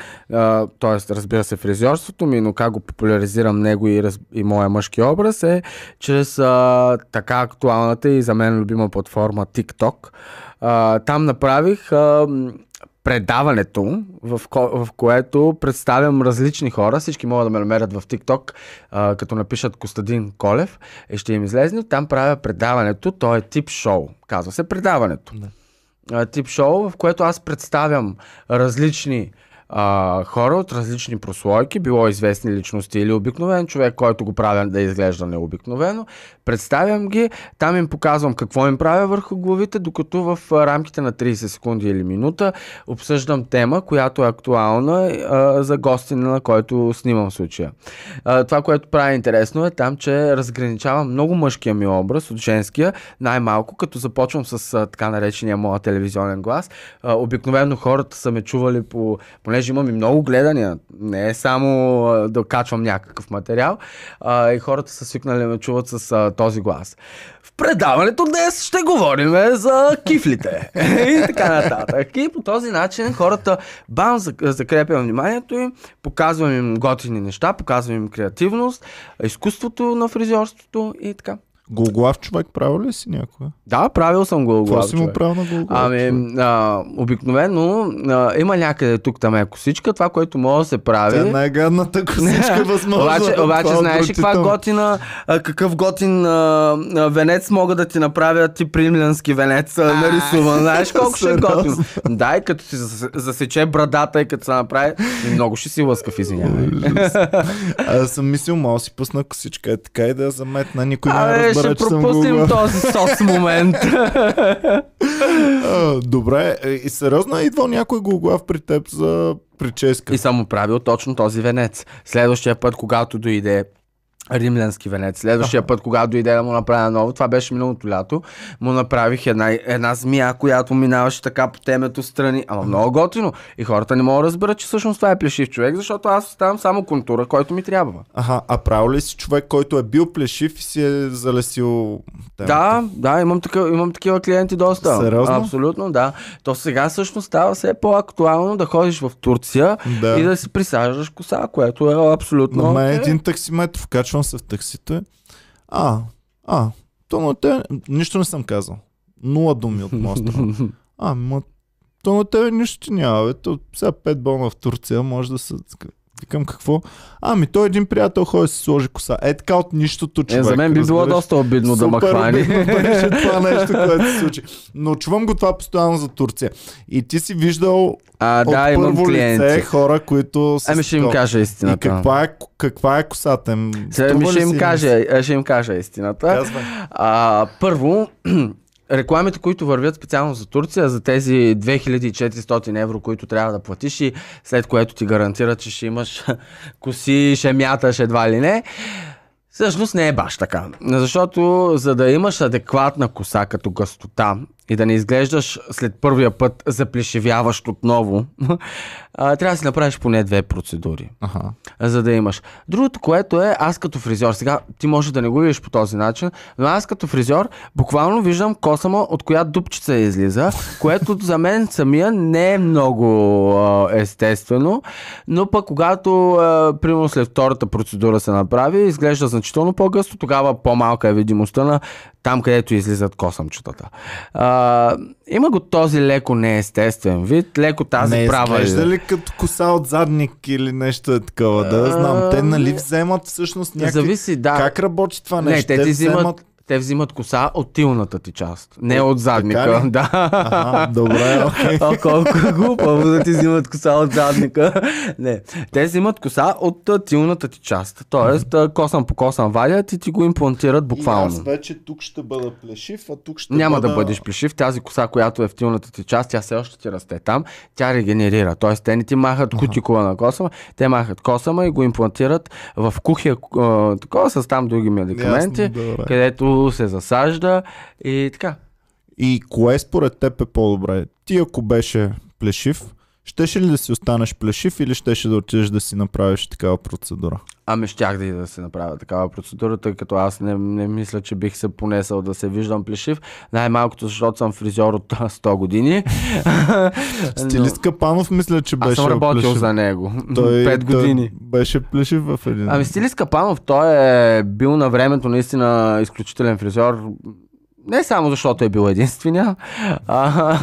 т.е. разбира се фризьорството ми, но как го популяризирам него и, раз, и моя мъжки образ е чрез а, така актуалната и за мен любима платформа TikTok. А, там направих а, предаването, в, ко- в което представям различни хора. Всички могат да ме намерят в TikTok, а, като напишат Костадин Колев и ще им излезне. Там правя предаването. То е тип шоу. Казва се предаването. Да. А, тип шоу, в което аз представям различни а, хора от различни прослойки, било известни личности или обикновен човек, който го правя да изглежда необикновено. Представям ги, там им показвам какво им правя върху главите, докато в рамките на 30 секунди или минута обсъждам тема, която е актуална а, за гостина, на който снимам случая. А, това, което прави интересно е там, че разграничавам много мъжкия ми образ от женския, най-малко, като започвам с а, така наречения моя телевизионен глас. А, обикновено хората са ме чували по, понеже имам и много гледания, не е само да качвам някакъв материал, а, и хората са свикнали да ме чуват с а, този глас. В предаването днес ще говорим за кифлите и така нататък. И по този начин хората бам, зак- закрепям вниманието им, показвам им готини неща, показвам им креативност, изкуството на фризьорството и така. Голглав човек правил ли си някога? Да, правил съм го. Какво си му правил на Голглав? Ами, а, обикновено а, има някъде тук там е косичка, това, което може да се прави. Тя е най-гадната косичка възможно. обаче, обаче Това знаеш ли каква готина, а, какъв готин а, а, венец могат да ти направят ти примлянски венец а, нарисуван. Знаеш колко ще е готин. Да, и като си зас- засече брадата и като се направи, много ще си лъскав, извинявай. Аз съм мислил, мога да си пусна косичка е така и да заметна. Никой няма ще пропуснем Голглав. този сос момент. Добре, е, и сериозно е идвал някой Голглав при теб за прическа. И съм му правил точно този венец. Следващия път, когато дойде римлянски венец. Следващия път, когато дойде да му направя ново, това беше миналото лято, му направих една, една змия, която минаваше така по темето страни. Ама много готино. И хората не могат да разберат, че всъщност това е плешив човек, защото аз оставам само контура, който ми трябва. Аха, а правил ли си човек, който е бил плешив и си е залесил темата? Да, да, имам, такъв, имам такива клиенти доста. Сериозно? Абсолютно, да. То сега всъщност става все по-актуално да ходиш в Турция Да. и да си присаждаш коса, което е абсолютно. На мен окей. един таксиметр, вкачвам се в таксито. е, А, а, то на те, нищо не съм казал. Нула думи от моя страна. А, ма, то на тебе нищо ти няма, бе. То сега пет бона в Турция, може да се... Викам какво? Ами той един приятел ходи си сложи коса. Е така от нищото Е, човек. за мен би било доста обидно да Супер хвани. беше това нещо, което се случи. Но чувам го това постоянно за Турция. И ти си виждал А, от да, първо клиенти. лице хора, които са Ами ще им кажа И истината. каква е, каква е косата им? Сега Струва ми ли ще им, кажа, ще им кажа истината. Казвай. А, първо, рекламите, които вървят специално за Турция, за тези 2400 евро, които трябва да платиш и след което ти гарантират, че ще имаш коси, ще мяташ едва ли не. Всъщност не е баш така. Защото за да имаш адекватна коса като гъстота и да не изглеждаш след първия път заплешивяващ отново, а, трябва да си направиш поне две процедури Аха. за да имаш. Другото, което е, аз като фризьор, сега ти може да не го видиш по този начин, но аз като фризьор буквално виждам косама, от коя дупчица излиза, което за мен самия не е много а, естествено, но пък когато, а, примерно след втората процедура се направи, изглежда значително по-гъсто, тогава по-малка е видимостта на там, където излизат косъмчетата. А, има го този леко неестествен вид, леко тази не права. изглежда ли като коса от задник или нещо е такова? Да, знам. Те нали вземат всъщност някакви... Зависи, да. Как работи това Не, нещо? те ти взимат, те взимат коса от тилната ти част, не от задника. Да. Ага, добре, окей. О, колко глупаво да ти взимат коса от задника. Не, те взимат коса от тилната ти част. Тоест, а, косъм по косъм вадят и ти го имплантират И аз буквално. вече тук ще бъда плешив, а тук ще Няма бъда... да бъдеш плешив. Тази коса, която е в тилната ти част, тя все още ти расте там. Тя регенерира. Тоест, те не ти махат кутикула на косама, те махат косама и го имплантират в кухия, такова с там други медикаменти, Ясно, добре. където се засажда и така. И кое според теб е по-добре? Ти ако беше плешив, щеше ли да си останеш плешив или щеше да отидеш да си направиш такава процедура? Ами щях да и да се направя такава процедура, тъй като аз не, не мисля, че бих се понесъл да се виждам плешив. Най-малкото, защото съм фризьор от 100 години. Стилист Капанов мисля, че беше аз съм работил плешив. за него. Той, Пет години. Той беше плешив в един. Ами Стилист Капанов, той е бил на времето наистина изключителен фризьор. Не само защото е бил единствения, а,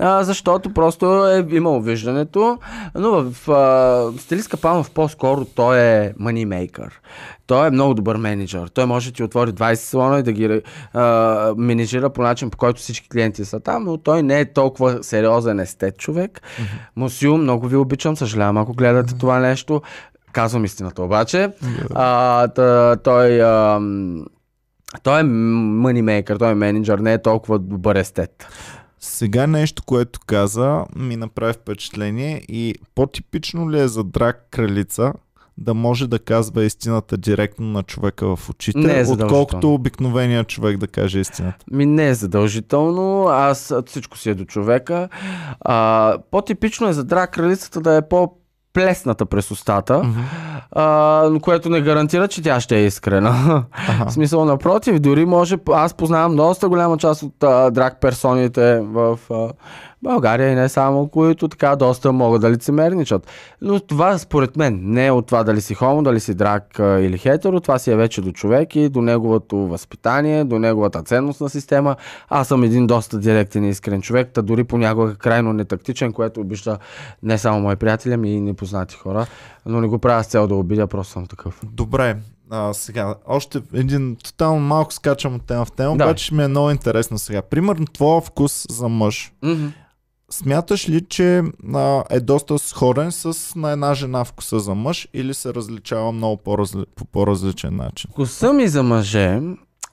а защото просто е имал виждането, но в а, Стилист Капанов по-скоро той е манимейкър. Той е много добър менеджер. Той може да ти отвори 20 салона и да ги а, менеджира по начин, по който всички клиенти са там, но той не е толкова сериозен естет човек. Mm-hmm. Мусил, много ви обичам, съжалявам ако гледате mm-hmm. това нещо. Казвам истината обаче. Yeah. А, тъ, той... А, той е мънимейкър, той е менеджер, не е толкова добър естет. Сега нещо, което каза, ми направи впечатление и по-типично ли е за драг кралица да може да казва истината директно на човека в очите, не е отколкото обикновения човек да каже истината. Ми не е задължително, аз всичко си е до човека. А, по-типично е за драг кралицата да е по плесната през устата, mm-hmm. а, което не гарантира, че тя ще е искрена. Ага. в смисъл, напротив, дори може, аз познавам доста голяма част от а, драг персоните в а, България и не само, които така доста могат да лицемерничат. Но това според мен не е от това дали си хомо, дали си драк или хетеро, това си е вече до човек и до неговото възпитание, до неговата ценностна система. Аз съм един доста директен и искрен човек, та дори понякога крайно нетактичен, което обижда не само мои приятели, ами и непознати хора, но не го правя с цел да обидя, просто съм такъв. Добре, а, сега, още един тотално малко скачам от тема в тема, да. обаче ми е много интересно сега. Примерно, твоя вкус за мъж mm-hmm. Смяташ ли, че а, е доста сходен с на една жена вкуса за мъж или се различава много по-разли, по по-различен начин? Вкуса ми за мъже,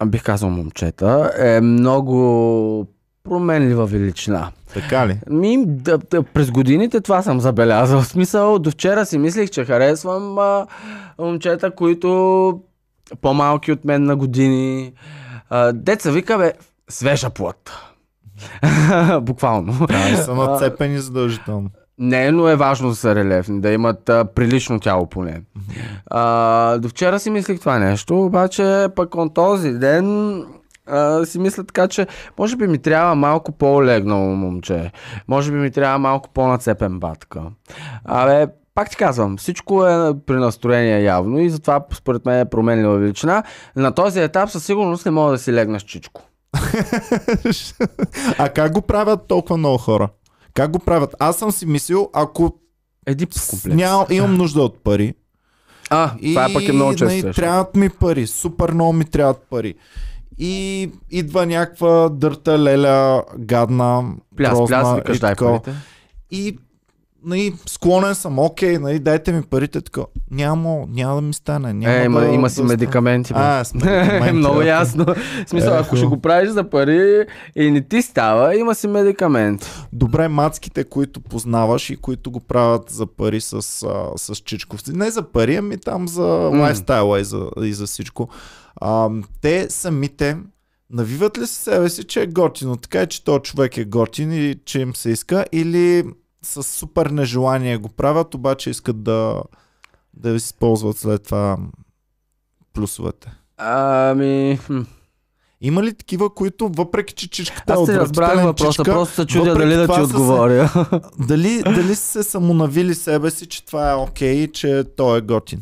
бих казал момчета, е много променлива величина. Така ли? Ми, да, да, през годините това съм забелязал. В смисъл, до вчера си мислих, че харесвам а, момчета, които по-малки от мен на години. А, деца вика, бе, свежа плът. Буквално. Да, са нацепени задължително. Не, но е важно да са релефни, да имат а, прилично тяло поне. А, до вчера си мислих това нещо, обаче пък on този ден а, си мисля така, че може би ми трябва малко по-легнало момче. Може би ми трябва малко по-нацепен батка. Абе, пак ти казвам, всичко е при настроение явно и затова според мен е променлива величина. На този етап със сигурност не мога да си легна с чичко. А как го правят толкова много хора? Как го правят? Аз съм си мислил, ако Едип комплекс. Ням, имам нужда от пари. А, и, това пък е много често. И, трябват ми пари, супер много ми трябват пари. И идва някаква дърта леля, гадна, пляс, грозна, пляс, викаш, дай парите. И нали, склонен съм, окей, нали, дайте ми парите, така. Няма, няма да ми стане. Няма е, има, да, има си да медикаменти. А, с медикаменти. Много ясно. В смисъл, ако ще го правиш за пари и не ти става, има си медикаменти. Добре, мацките, които познаваш и които го правят за пари с, а, с чичковци. Не за пари, ами там за mm. лайфстайла и за, и за всичко. А, те самите навиват ли се себе си, че е готино, така е, че този човек е готин и че им се иска, или с супер нежелание го правят, обаче искат да, да използват след това плюсовете. Ами... Има ли такива, които въпреки, че чичката Аз е разбрах въпроса, чичка, просто се чудя дали да ти отговоря. Се, дали, дали се самонавили себе си, че това е окей, okay, че той е готин?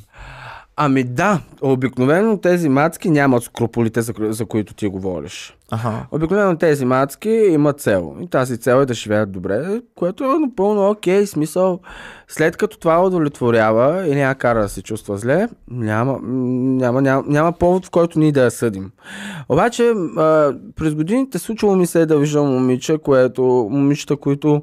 Ами да, обикновено тези мацки нямат скрупулите, за, за които ти говориш. Ага. Обикновено тези мацки имат цел. И тази цел е да живеят добре, което е напълно окей, смисъл. След като това удовлетворява и няма кара да се чувства зле, няма, няма, няма, няма повод, в който ние да я съдим. Обаче, а, през годините случило ми се да виждам момиче, което, момичета, които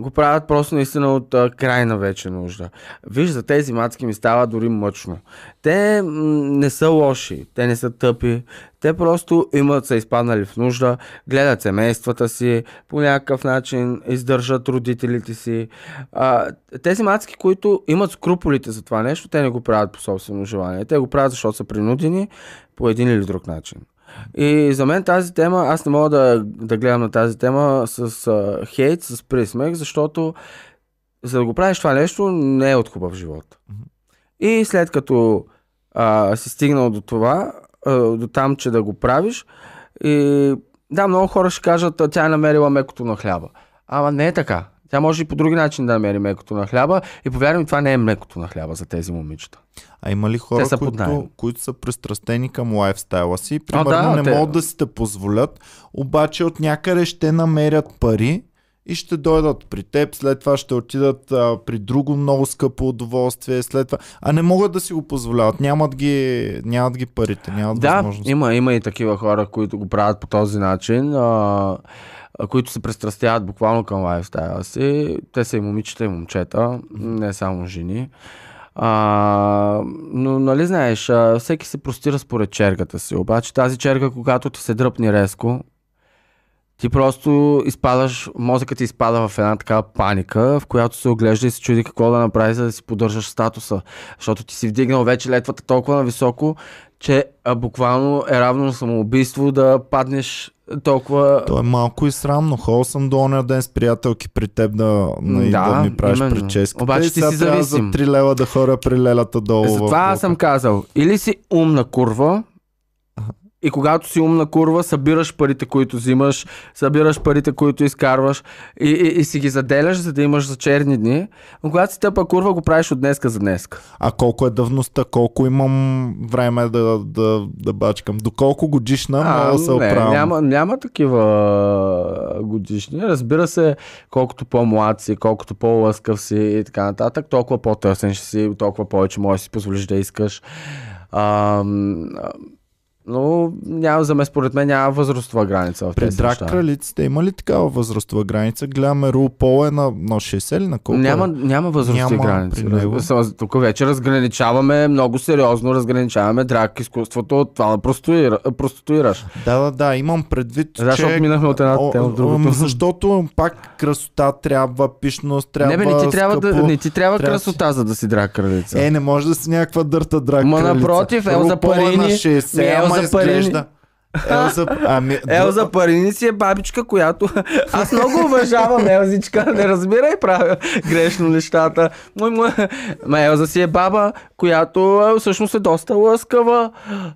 го правят просто наистина от а, крайна вече нужда. Виж, за тези мацки ми става дори мъчно. Те м- не са лоши, те не са тъпи, те просто имат са изпаднали в нужда, гледат семействата си, по някакъв начин издържат родителите си. А, тези мацки, които имат скруполите за това нещо, те не го правят по собствено желание. Те го правят, защото са принудени по един или друг начин. И за мен тази тема, аз не мога да, да гледам на тази тема с а, хейт, с присмех, защото за да го правиш това нещо не е от хубав живот. И след като а, си стигнал до това, до там, че да го правиш. И да, много хора ще кажат, тя е намерила мекото на хляба. Ама не е така. Тя може и по други начин да намери мекото на хляба и повярвам, това не е млекото на хляба за тези момичета. А има ли хора, са които, които са пристрастени към лайфстайла си? Примерно да, не те- могат да си те позволят, обаче от някъде ще намерят пари и ще дойдат при теб, след това ще отидат а, при друго много скъпо удоволствие, след това. А не могат да си го позволяват, нямат ги, нямат ги парите, нямат Да, възможност. има, има и такива хора, които го правят по този начин, а, които се пристрастяват буквално към лайфстайла си. Те са и момичета, и момчета, не само жени. А, но, нали знаеш, всеки се простира според чергата си. Обаче тази черга, когато ти се дръпне резко, ти просто изпадаш, мозъкът ти изпада в една такава паника, в която се оглежда и се чуди какво да направи, за да си поддържаш статуса. Защото ти си вдигнал вече летвата толкова на високо, че а, буквално е равно на самоубийство да паднеш толкова... То е малко и срамно. Ходил съм до оня ден с приятелки при теб да, да, Да, ми правиш именно. прическата. Обаче ти си зависим. за 3 лева да хора при лелята долу. в Затова блока. съм казал, или си умна курва, и когато си умна курва, събираш парите, които взимаш, събираш парите, които изкарваш и, и, и си ги заделяш, за да имаш за черни дни. Но когато си тъпа курва, го правиш от днеска за днеска. А колко е давността? Колко имам време да, да, да бачкам? До колко годишна мога да се не, оправям? няма, няма такива а, годишни. Разбира се, колкото по-млад си, колкото по-лъскав си и така нататък, толкова по-търсен ще си, толкова повече можеш да си позволиш да искаш. А, м, а, но няма, за мен, според мен няма възрастова граница в При тези драк неща. кралиците има ли такава възрастова граница? Гледаме Рупол е на, на 60 или на колко Няма, е? няма възрастови Няма граници. при. Раз- Тук вече разграничаваме много сериозно, разграничаваме драк изкуството от това да проституира, проституираш. Да, да, да, имам предвид, Да, защото че... минахме от едната О, тема в другото. Защото пак красота трябва, пишност трябва, не, бе, не ти трябва, да, скъпо. не ти трябва, трябва красота, за да си драк кралица. Е, не може да си някаква дърта драк Ма кралица. напротив, ел за Рупол е на парини. 60, Ми, ел ама за парини. изглежда. Ел за... Ами, Елза Парини си е бабичка, която... Аз много уважавам Елзичка, не разбирай правя грешно нещата. Мой, мой... Ма Елза си е баба, която всъщност е доста лъскава,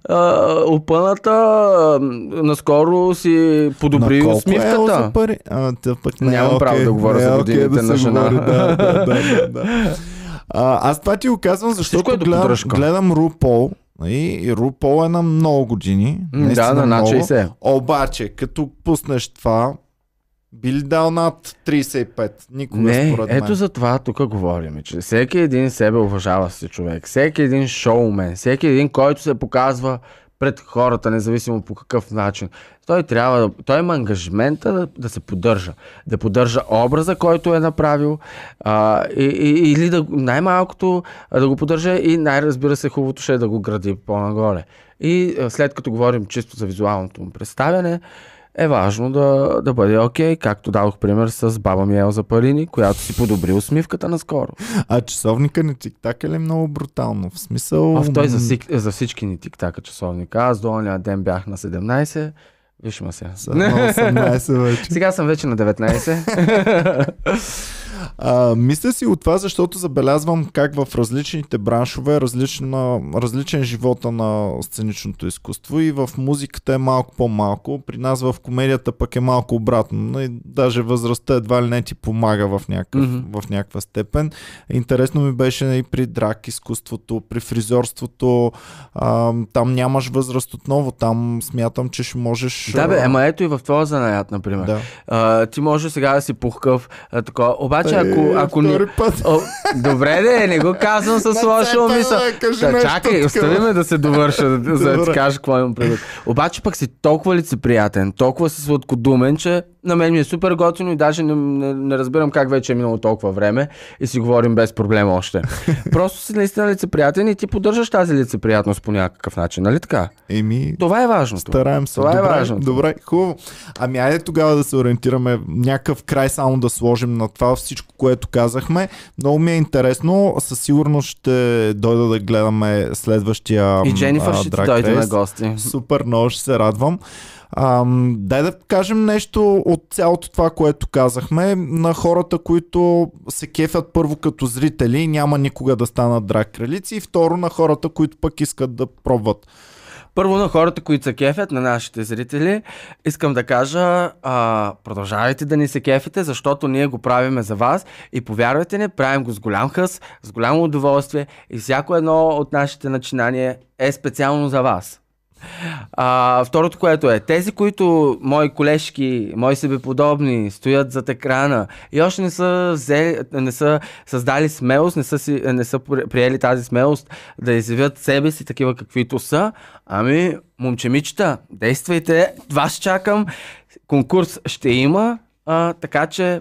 а, опъната, а, наскоро си подобри На Е за усмивката. пари? А, тя пък не Нямам е право окей. да говоря за е окей годините да на жена. говори, Да, да, да, да. А, аз това ти го казвам, защото е гледам, гледам Рупол. И, и Рупол е на много години. Да, на над много. 60. Обаче, като пуснеш това, би ли дал над 35? Никога Не, според мен. ето за това тук говорим, че всеки един себе уважава си човек, всеки един шоумен, всеки един, който се показва пред хората, независимо по какъв начин. Той трябва той има ангажимента да, да се поддържа. Да поддържа образа, който е направил а, и, и, или да, най-малкото да го поддържа и най-разбира се хубавото ще е да го гради по-нагоре. И след като говорим чисто за визуалното му представяне, е важно да, да бъде окей, както дадох пример с баба ми Елза Парини, която си подобри усмивката наскоро. А часовника не тик-так е ли много брутално? В смисъл... Оф, той за, за всички ни тик-така часовника. Аз до оня ден бях на 17. Виж ма сега. са на 18 вече. Сега съм вече на 19. А, мисля си от това, защото забелязвам как в различните браншове различна, различен живота на сценичното изкуство и в музиката е малко по-малко. При нас в комедията пък е малко обратно. Но и даже възрастта едва ли не ти помага в, някакъв, Мгм. в някаква степен. Интересно ми беше и при драк изкуството, при фризьорството. А, там нямаш възраст отново. Там смятам, че ще можеш... да бе, а, ама ето и в този занаят, например. Да. А, ти може сега да си пухкав, а, такова. Обаче, Е, ако, ако ни... път. О, добре, де, не го казвам с кажи Та, нещо чакай, остави ме да се довърша, да- за да ти кажа какво имам предвид. Обаче пък си толкова лицеприятен, толкова си сладкодумен, че на мен ми е супер готино и даже не, не, не разбирам как вече е минало толкова време и си говорим без проблем още. Просто си наистина лицеприятен и ти поддържаш тази лицеприятност по някакъв начин, нали така? Еми, Това е важното. Стараем се. Това е добре, важното. Добре, хубаво. Ами айде тогава да се ориентираме някакъв край само да сложим на това всичко, което казахме. Много ми е интересно. Със сигурност ще дойда да гледаме следващия И Дженифър ще ти дойде на гости. Супер, много ще се радвам. Ам, дай да кажем нещо от цялото това, което казахме на хората, които се кефят първо като зрители няма никога да станат драг кралици и второ на хората, които пък искат да пробват. Първо на хората, които се кефят, на нашите зрители, искам да кажа, а, продължавайте да ни се кефите, защото ние го правиме за вас и повярвайте ни, правим го с голям хъс, с голямо удоволствие и всяко едно от нашите начинания е специално за вас. А, второто, което е, тези, които мои колежки, мои себеподобни, стоят зад екрана и още не са, взели, не са създали смелост, не са, си, не са приели тази смелост да изявят себе си такива каквито са, ами, момчемичета, действайте, вас чакам, конкурс ще има, а, така че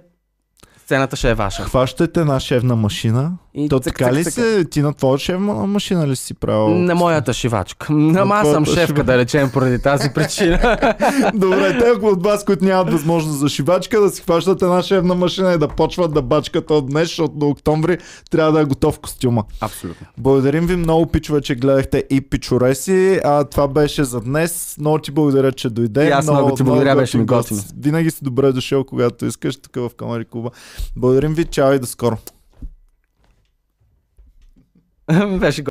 сцената ще е ваша. Хващате една машина. И То цък, така цък, ли цък. се? Ти на твоя шевна машина ли си правил? На моята шивачка. Ама аз съм шефка, шива- да речем, поради тази причина. Добре, те от вас, които нямат възможност за шивачка, да си хващат една шевна машина и да почват да бачкат от днес, защото до октомври трябва да е готов костюма. Абсолютно. Благодарим ви много, пичове, че гледахте и пичореси. А, това беше за днес. Много ти благодаря, че дойде. И аз много ти благодаря, беше ми готин готино. Винаги си добре дошъл, когато искаш, тук в Камари Клуба. Благодарим ви, чао и до скоро. Беше